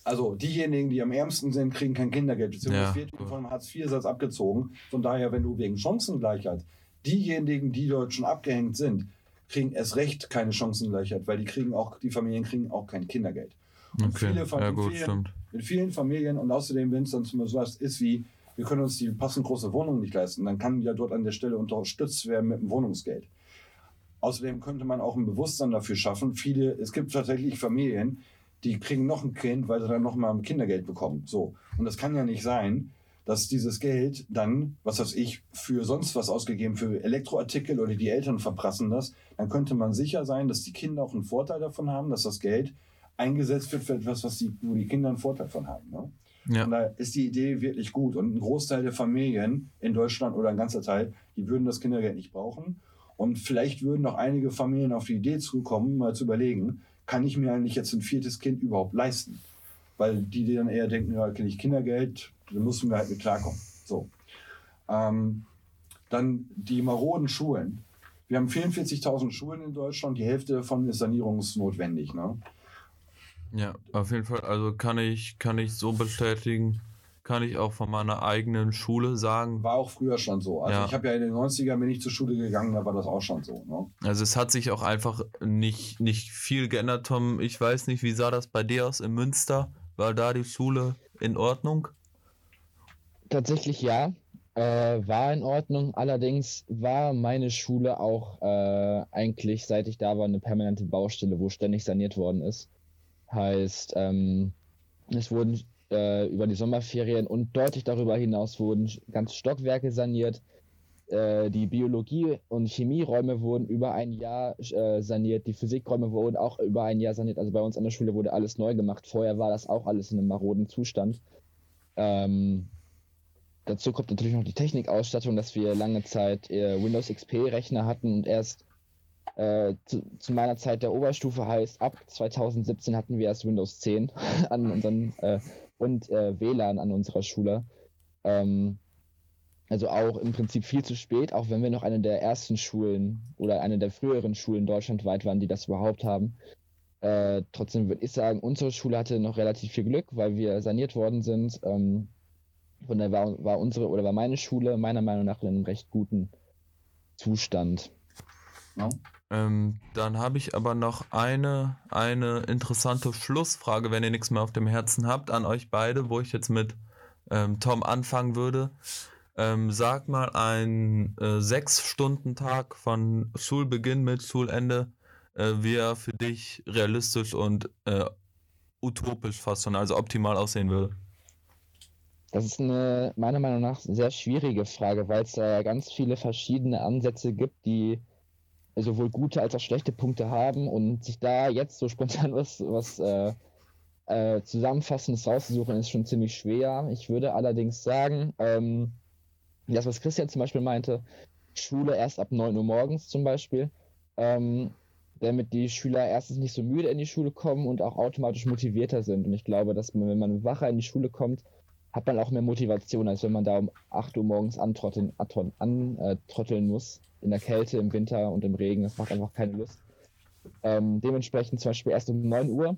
Also diejenigen, die am ärmsten sind, kriegen kein Kindergeld. Beziehungsweise ja, wird vom Hartz-IV-Satz abgezogen. Von daher, wenn du wegen Chancengleichheit diejenigen, die dort schon abgehängt sind, kriegen erst recht keine Chancengleichheit, weil die kriegen auch, die Familien kriegen auch kein Kindergeld. Und okay. viele ja, gut, vielen, stimmt. in vielen Familien und außerdem, wenn es dann zum Beispiel was ist wie, wir können uns die passend große Wohnung nicht leisten, dann kann ja dort an der Stelle unterstützt werden mit dem Wohnungsgeld. Außerdem könnte man auch ein Bewusstsein dafür schaffen. Viele, es gibt tatsächlich Familien, die kriegen noch ein Kind, weil sie dann noch mal Kindergeld bekommen. So. Und das kann ja nicht sein, dass dieses Geld dann, was weiß ich, für sonst was ausgegeben, für Elektroartikel oder die Eltern verprassen das, dann könnte man sicher sein, dass die Kinder auch einen Vorteil davon haben, dass das Geld eingesetzt wird für etwas, was die, wo die Kinder einen Vorteil davon haben. Ne? Ja. Und da ist die Idee wirklich gut. Und ein Großteil der Familien in Deutschland oder ein ganzer Teil, die würden das Kindergeld nicht brauchen. Und vielleicht würden noch einige Familien auf die Idee zukommen, mal zu überlegen, kann ich mir eigentlich jetzt ein viertes Kind überhaupt leisten? Weil die dann eher denken, ja, kenne ich Kindergeld, da mussten wir halt mit klarkommen. So. Ähm, dann die maroden Schulen. Wir haben 44.000 Schulen in Deutschland, die Hälfte davon ist sanierungsnotwendig. Ne? Ja, auf jeden Fall. Also kann ich, kann ich so bestätigen, kann ich auch von meiner eigenen Schule sagen. War auch früher schon so. Also Ja. ich habe ja in den 90ern bin ich zur Schule gegangen, da war das auch schon so. Ne? Also es hat sich auch einfach nicht, nicht viel geändert, Tom. Ich weiß nicht, wie sah das bei dir aus in Münster? War da die Schule in Ordnung? Tatsächlich ja, äh, war in Ordnung. Allerdings war meine Schule auch äh, eigentlich, seit ich da war, eine permanente Baustelle, wo ständig saniert worden ist. Heißt, ähm, es wurden äh, über die Sommerferien und deutlich darüber hinaus wurden ganze Stockwerke saniert. Äh, die Biologie- und Chemieräume wurden über ein Jahr äh, saniert. Die Physikräume wurden auch über ein Jahr saniert. Also bei uns an der Schule wurde alles neu gemacht. Vorher war das auch alles in einem maroden Zustand. Ähm, dazu kommt natürlich noch die Technikausstattung, dass wir lange Zeit äh, Windows XP-Rechner hatten und erst äh, zu, zu meiner Zeit der Oberstufe heißt, ab 2017 hatten wir erst Windows 10 an unseren äh, und äh, WLAN an unserer Schule. Ähm, also auch im Prinzip viel zu spät, auch wenn wir noch eine der ersten Schulen oder eine der früheren Schulen deutschlandweit waren, die das überhaupt haben. Äh, trotzdem würde ich sagen, unsere Schule hatte noch relativ viel Glück, weil wir saniert worden sind. Ähm, von daher war, war unsere oder war meine Schule meiner Meinung nach in einem recht guten Zustand. Ne? Ähm, dann habe ich aber noch eine, eine interessante Schlussfrage, wenn ihr nichts mehr auf dem Herzen habt, an euch beide, wo ich jetzt mit ähm, Tom anfangen würde. Ähm, sag mal ein äh, Sechs-Stunden-Tag von Schulbeginn mit Schulende, äh, wie er für dich realistisch und äh, utopisch fast schon, also optimal aussehen würde. Das ist eine meiner Meinung nach sehr schwierige Frage, weil es da ganz viele verschiedene Ansätze gibt, die sowohl gute als auch schlechte Punkte haben und sich da jetzt so spontan was, was äh, äh, Zusammenfassendes rauszusuchen, ist schon ziemlich schwer. Ich würde allerdings sagen, ähm, das, was Christian zum Beispiel meinte, Schule erst ab 9 Uhr morgens zum Beispiel, ähm, damit die Schüler erstens nicht so müde in die Schule kommen und auch automatisch motivierter sind. Und ich glaube, dass man, wenn man wacher in die Schule kommt, hat man auch mehr Motivation, als wenn man da um 8 Uhr morgens antrotteln, antrotteln, muss. In der Kälte, im Winter und im Regen. Das macht einfach keine Lust. Ähm, dementsprechend zum Beispiel erst um 9 Uhr.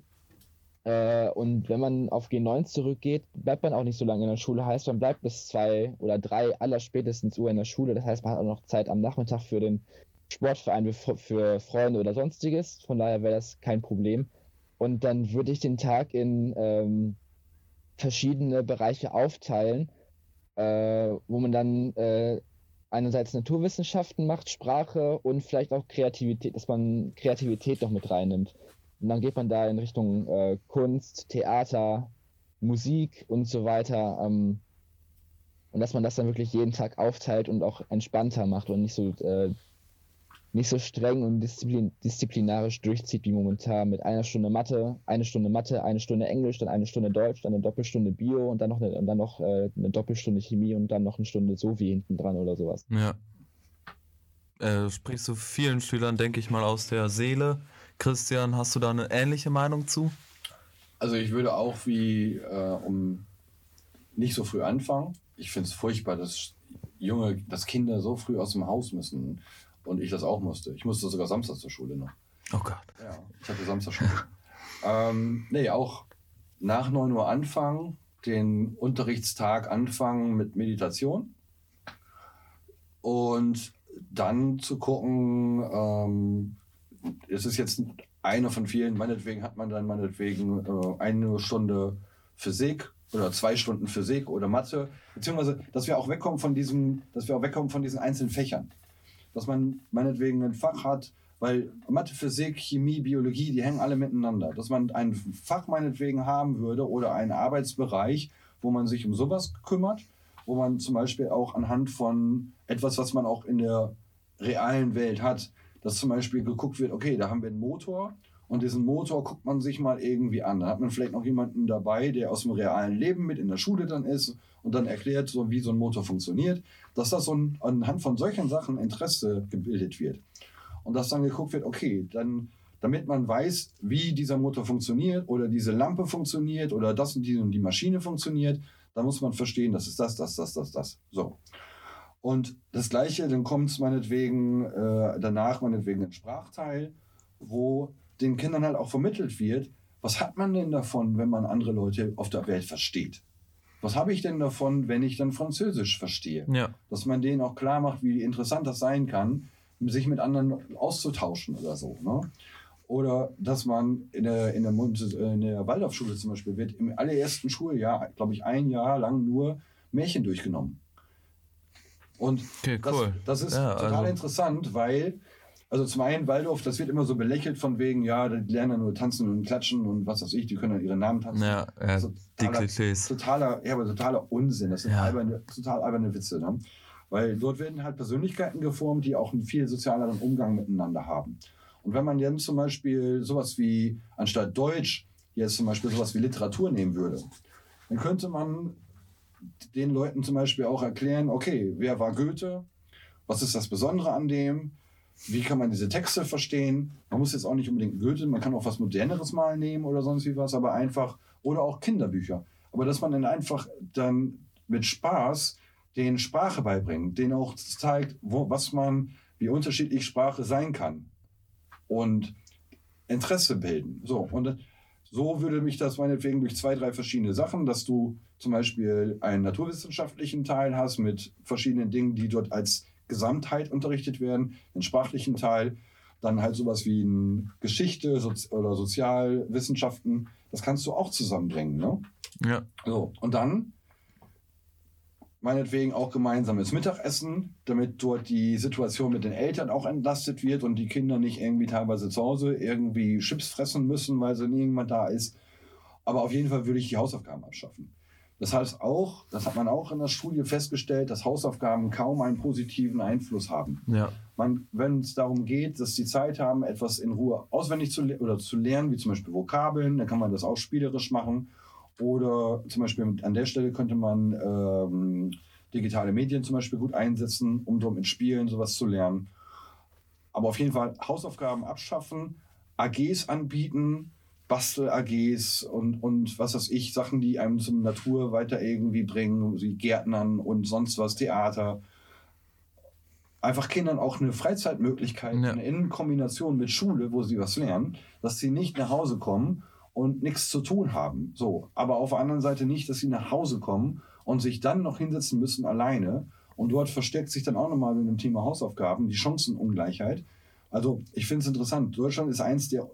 Äh, und wenn man auf G9 zurückgeht, bleibt man auch nicht so lange in der Schule. Heißt, man bleibt bis zwei oder drei aller spätestens Uhr in der Schule. Das heißt, man hat auch noch Zeit am Nachmittag für den Sportverein, für, für Freunde oder sonstiges. Von daher wäre das kein Problem. Und dann würde ich den Tag in ähm, verschiedene Bereiche aufteilen, äh, wo man dann äh, einerseits Naturwissenschaften macht, Sprache und vielleicht auch Kreativität, dass man Kreativität noch mit reinnimmt. Und dann geht man da in Richtung äh, Kunst, Theater, Musik und so weiter. Ähm, und dass man das dann wirklich jeden Tag aufteilt und auch entspannter macht und nicht so äh, nicht so streng und disziplin disziplinarisch durchzieht wie momentan mit einer Stunde Mathe, eine Stunde Mathe, eine Stunde Englisch, dann eine Stunde Deutsch, dann eine Doppelstunde Bio und dann noch eine, und dann noch äh, eine Doppelstunde Chemie und dann noch eine Stunde so wie hinten dran oder sowas. Ja. Äh, sprichst du vielen Schülern, denke ich mal, aus der Seele. Christian, hast du da eine ähnliche Meinung zu? Also ich würde auch wie äh, um nicht so früh anfangen. Ich finde es furchtbar, dass junge, dass Kinder so früh aus dem Haus müssen und ich das auch musste. Ich musste sogar Samstag zur Schule noch. Oh Gott. Ja, ich hatte Samstag Schule. ähm, nee, auch nach 9 Uhr anfangen, den Unterrichtstag anfangen mit Meditation und dann zu gucken, ähm, es ist jetzt eine von vielen, meinetwegen hat man dann meinetwegen äh, eine Stunde Physik oder zwei Stunden Physik oder Mathe, beziehungsweise, dass wir auch wegkommen von diesem, dass wir auch wegkommen von diesen einzelnen Fächern. Dass man meinetwegen ein Fach hat, weil Mathe, Physik, Chemie, Biologie, die hängen alle miteinander. Dass man ein Fach meinetwegen haben würde oder einen Arbeitsbereich, wo man sich um sowas kümmert, wo man zum Beispiel auch anhand von etwas, was man auch in der realen Welt hat, dass zum Beispiel geguckt wird, okay, da haben wir einen Motor und diesen Motor guckt man sich mal irgendwie an. Dann hat man vielleicht noch jemanden dabei, der aus dem realen Leben mit in der Schule dann ist und dann erklärt, so wie so ein Motor funktioniert, dass das so ein, anhand von solchen Sachen Interesse gebildet wird. Und dass dann geguckt wird, okay, dann, damit man weiß, wie dieser Motor funktioniert oder diese Lampe funktioniert oder das und die und die Maschine funktioniert, dann muss man verstehen, das ist das, das, das, das, das. So. Und das Gleiche, dann kommt es meinetwegen äh, danach, meinetwegen ein Sprachteil, wo den Kindern halt auch vermittelt wird, was hat man denn davon, wenn man andere Leute auf der Welt versteht? Was habe ich denn davon, wenn ich dann Französisch verstehe? Ja. Dass man denen auch klar macht, wie interessant das sein kann, sich mit anderen auszutauschen oder so. Ne? Oder dass man in der, in der, in der Waldorfschule zum Beispiel wird im allerersten Schuljahr, glaube ich, ein Jahr lang nur Märchen durchgenommen. Und okay, cool. das, das ist ja, total also interessant, weil, also zum einen Waldorf, das wird immer so belächelt von wegen, ja, die lernen ja nur tanzen und klatschen und was weiß ich, die können dann ihre Namen tanzen. Ja, ja totaler, die Klischees. Totaler, ja, aber totaler Unsinn. Das sind ja. alberne, total alberne Witze. Ne? Weil dort werden halt Persönlichkeiten geformt, die auch einen viel sozialeren Umgang miteinander haben. Und wenn man dann zum Beispiel sowas wie, anstatt Deutsch, jetzt zum Beispiel sowas wie Literatur nehmen würde, dann könnte man den Leuten zum Beispiel auch erklären, okay, wer war Goethe? Was ist das Besondere an dem? Wie kann man diese Texte verstehen? Man muss jetzt auch nicht unbedingt Goethe, man kann auch was Moderneres mal nehmen oder sonst wie was, aber einfach, oder auch Kinderbücher. Aber dass man dann einfach dann mit Spaß den Sprache beibringt, denen auch zeigt, wo, was man, wie unterschiedlich Sprache sein kann. Und Interesse bilden. So, und so würde mich das meinetwegen durch zwei, drei verschiedene Sachen, dass du zum Beispiel einen naturwissenschaftlichen Teil hast mit verschiedenen Dingen, die dort als Gesamtheit unterrichtet werden, einen sprachlichen Teil, dann halt sowas wie Geschichte oder Sozialwissenschaften, das kannst du auch zusammenbringen. Ne? Ja. So, und dann meinetwegen auch gemeinsames Mittagessen, damit dort die Situation mit den Eltern auch entlastet wird und die Kinder nicht irgendwie teilweise zu Hause irgendwie Chips fressen müssen, weil so niemand da ist. Aber auf jeden Fall würde ich die Hausaufgaben abschaffen. Das heißt auch, das hat man auch in der Studie festgestellt, dass Hausaufgaben kaum einen positiven Einfluss haben. Ja. Wenn es darum geht, dass sie Zeit haben, etwas in Ruhe auswendig zu, oder zu lernen, wie zum Beispiel Vokabeln, dann kann man das auch spielerisch machen. Oder zum Beispiel an der Stelle könnte man ähm, digitale Medien zum Beispiel gut einsetzen, um dort mit Spielen sowas zu lernen. Aber auf jeden Fall Hausaufgaben abschaffen, AGs anbieten, Bastel-AGs und, und was weiß ich, Sachen, die einem zum Natur weiter irgendwie bringen, wie Gärtnern und sonst was, Theater. Einfach Kindern auch eine Freizeitmöglichkeit ja. in Kombination mit Schule, wo sie was lernen, dass sie nicht nach Hause kommen und nichts zu tun haben. So, aber auf der anderen Seite nicht, dass sie nach Hause kommen und sich dann noch hinsetzen müssen alleine. Und dort versteckt sich dann auch nochmal mit dem Thema Hausaufgaben die Chancenungleichheit. Also ich finde es interessant. Deutschland ist eins der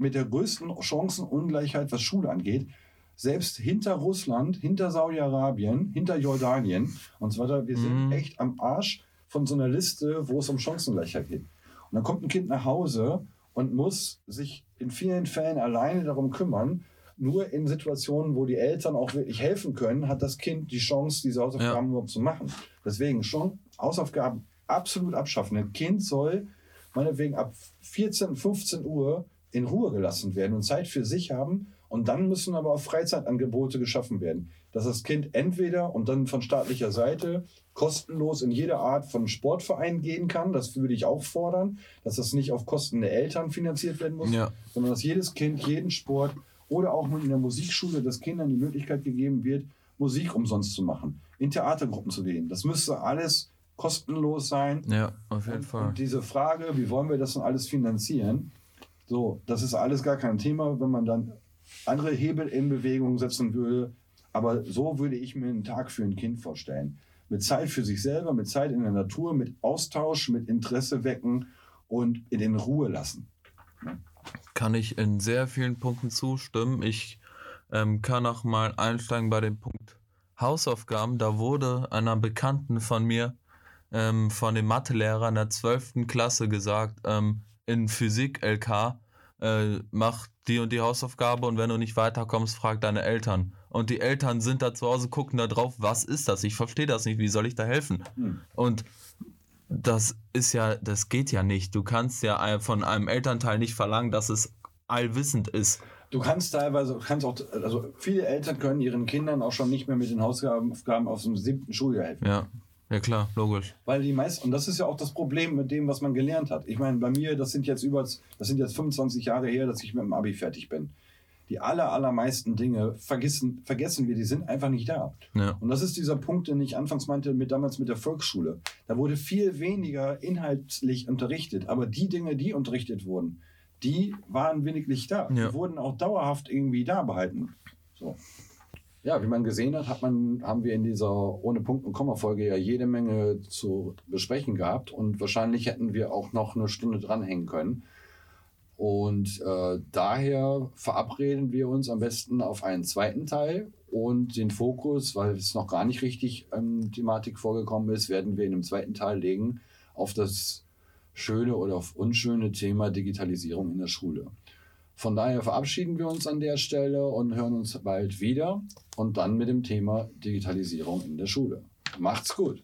mit der größten Chancenungleichheit, was Schule angeht. Selbst hinter Russland, hinter Saudi-Arabien, hinter Jordanien und so weiter. Wir sind mhm. echt am Arsch von so einer Liste, wo es um Chancengleichheit geht. Und dann kommt ein Kind nach Hause und muss sich in vielen Fällen alleine darum kümmern. Nur in Situationen, wo die Eltern auch wirklich helfen können, hat das Kind die Chance, diese Hausaufgaben ja. überhaupt zu machen. Deswegen schon Hausaufgaben absolut abschaffen. Ein Kind soll meinetwegen ab 14, 15 Uhr in Ruhe gelassen werden und Zeit für sich haben. Und dann müssen aber auch Freizeitangebote geschaffen werden, dass das Kind entweder und dann von staatlicher Seite kostenlos in jede Art von Sportverein gehen kann. Das würde ich auch fordern, dass das nicht auf Kosten der Eltern finanziert werden muss, ja. sondern dass jedes Kind jeden Sport oder auch in der Musikschule, dass Kindern die Möglichkeit gegeben wird, Musik umsonst zu machen, in Theatergruppen zu gehen. Das müsste alles kostenlos sein. Ja, auf jeden und, Fall. Und diese Frage, wie wollen wir das denn alles finanzieren? So, das ist alles gar kein Thema, wenn man dann andere Hebel in Bewegung setzen würde. Aber so würde ich mir einen Tag für ein Kind vorstellen. Mit Zeit für sich selber, mit Zeit in der Natur, mit Austausch, mit Interesse wecken und in Ruhe lassen. Kann ich in sehr vielen Punkten zustimmen. Ich ähm, kann auch mal einsteigen bei dem Punkt Hausaufgaben. Da wurde einer Bekannten von mir, ähm, von dem Mathelehrer in der 12. Klasse gesagt, ähm, in Physik LK, äh, mach die und die Hausaufgabe und wenn du nicht weiterkommst, frag deine Eltern. Und die Eltern sind da zu Hause, gucken da drauf, was ist das? Ich verstehe das nicht, wie soll ich da helfen? Hm. Und das ist ja, das geht ja nicht. Du kannst ja von einem Elternteil nicht verlangen, dass es allwissend ist. Du kannst teilweise, kannst auch, also viele Eltern können ihren Kindern auch schon nicht mehr mit den Hausaufgaben aus dem siebten Schuljahr helfen. Ja. Ja klar, logisch. Weil die meisten, und das ist ja auch das Problem mit dem, was man gelernt hat. Ich meine, bei mir, das sind jetzt über, das sind jetzt 25 Jahre her, dass ich mit dem Abi fertig bin. Die aller, allermeisten Dinge vergessen, vergessen wir, die sind einfach nicht da. Ja. Und das ist dieser Punkt, den ich anfangs meinte, mit damals mit der Volksschule. Da wurde viel weniger inhaltlich unterrichtet, aber die Dinge, die unterrichtet wurden, die waren wirklich da. Ja. Die wurden auch dauerhaft irgendwie da behalten. So. Ja, wie man gesehen hat, hat man, haben wir in dieser ohne Punkt und Komma Folge ja jede Menge zu besprechen gehabt und wahrscheinlich hätten wir auch noch eine Stunde dranhängen können. Und äh, daher verabreden wir uns am besten auf einen zweiten Teil und den Fokus, weil es noch gar nicht richtig ähm, Thematik vorgekommen ist, werden wir in dem zweiten Teil legen auf das schöne oder auf unschöne Thema Digitalisierung in der Schule. Von daher verabschieden wir uns an der Stelle und hören uns bald wieder und dann mit dem Thema Digitalisierung in der Schule. Macht's gut!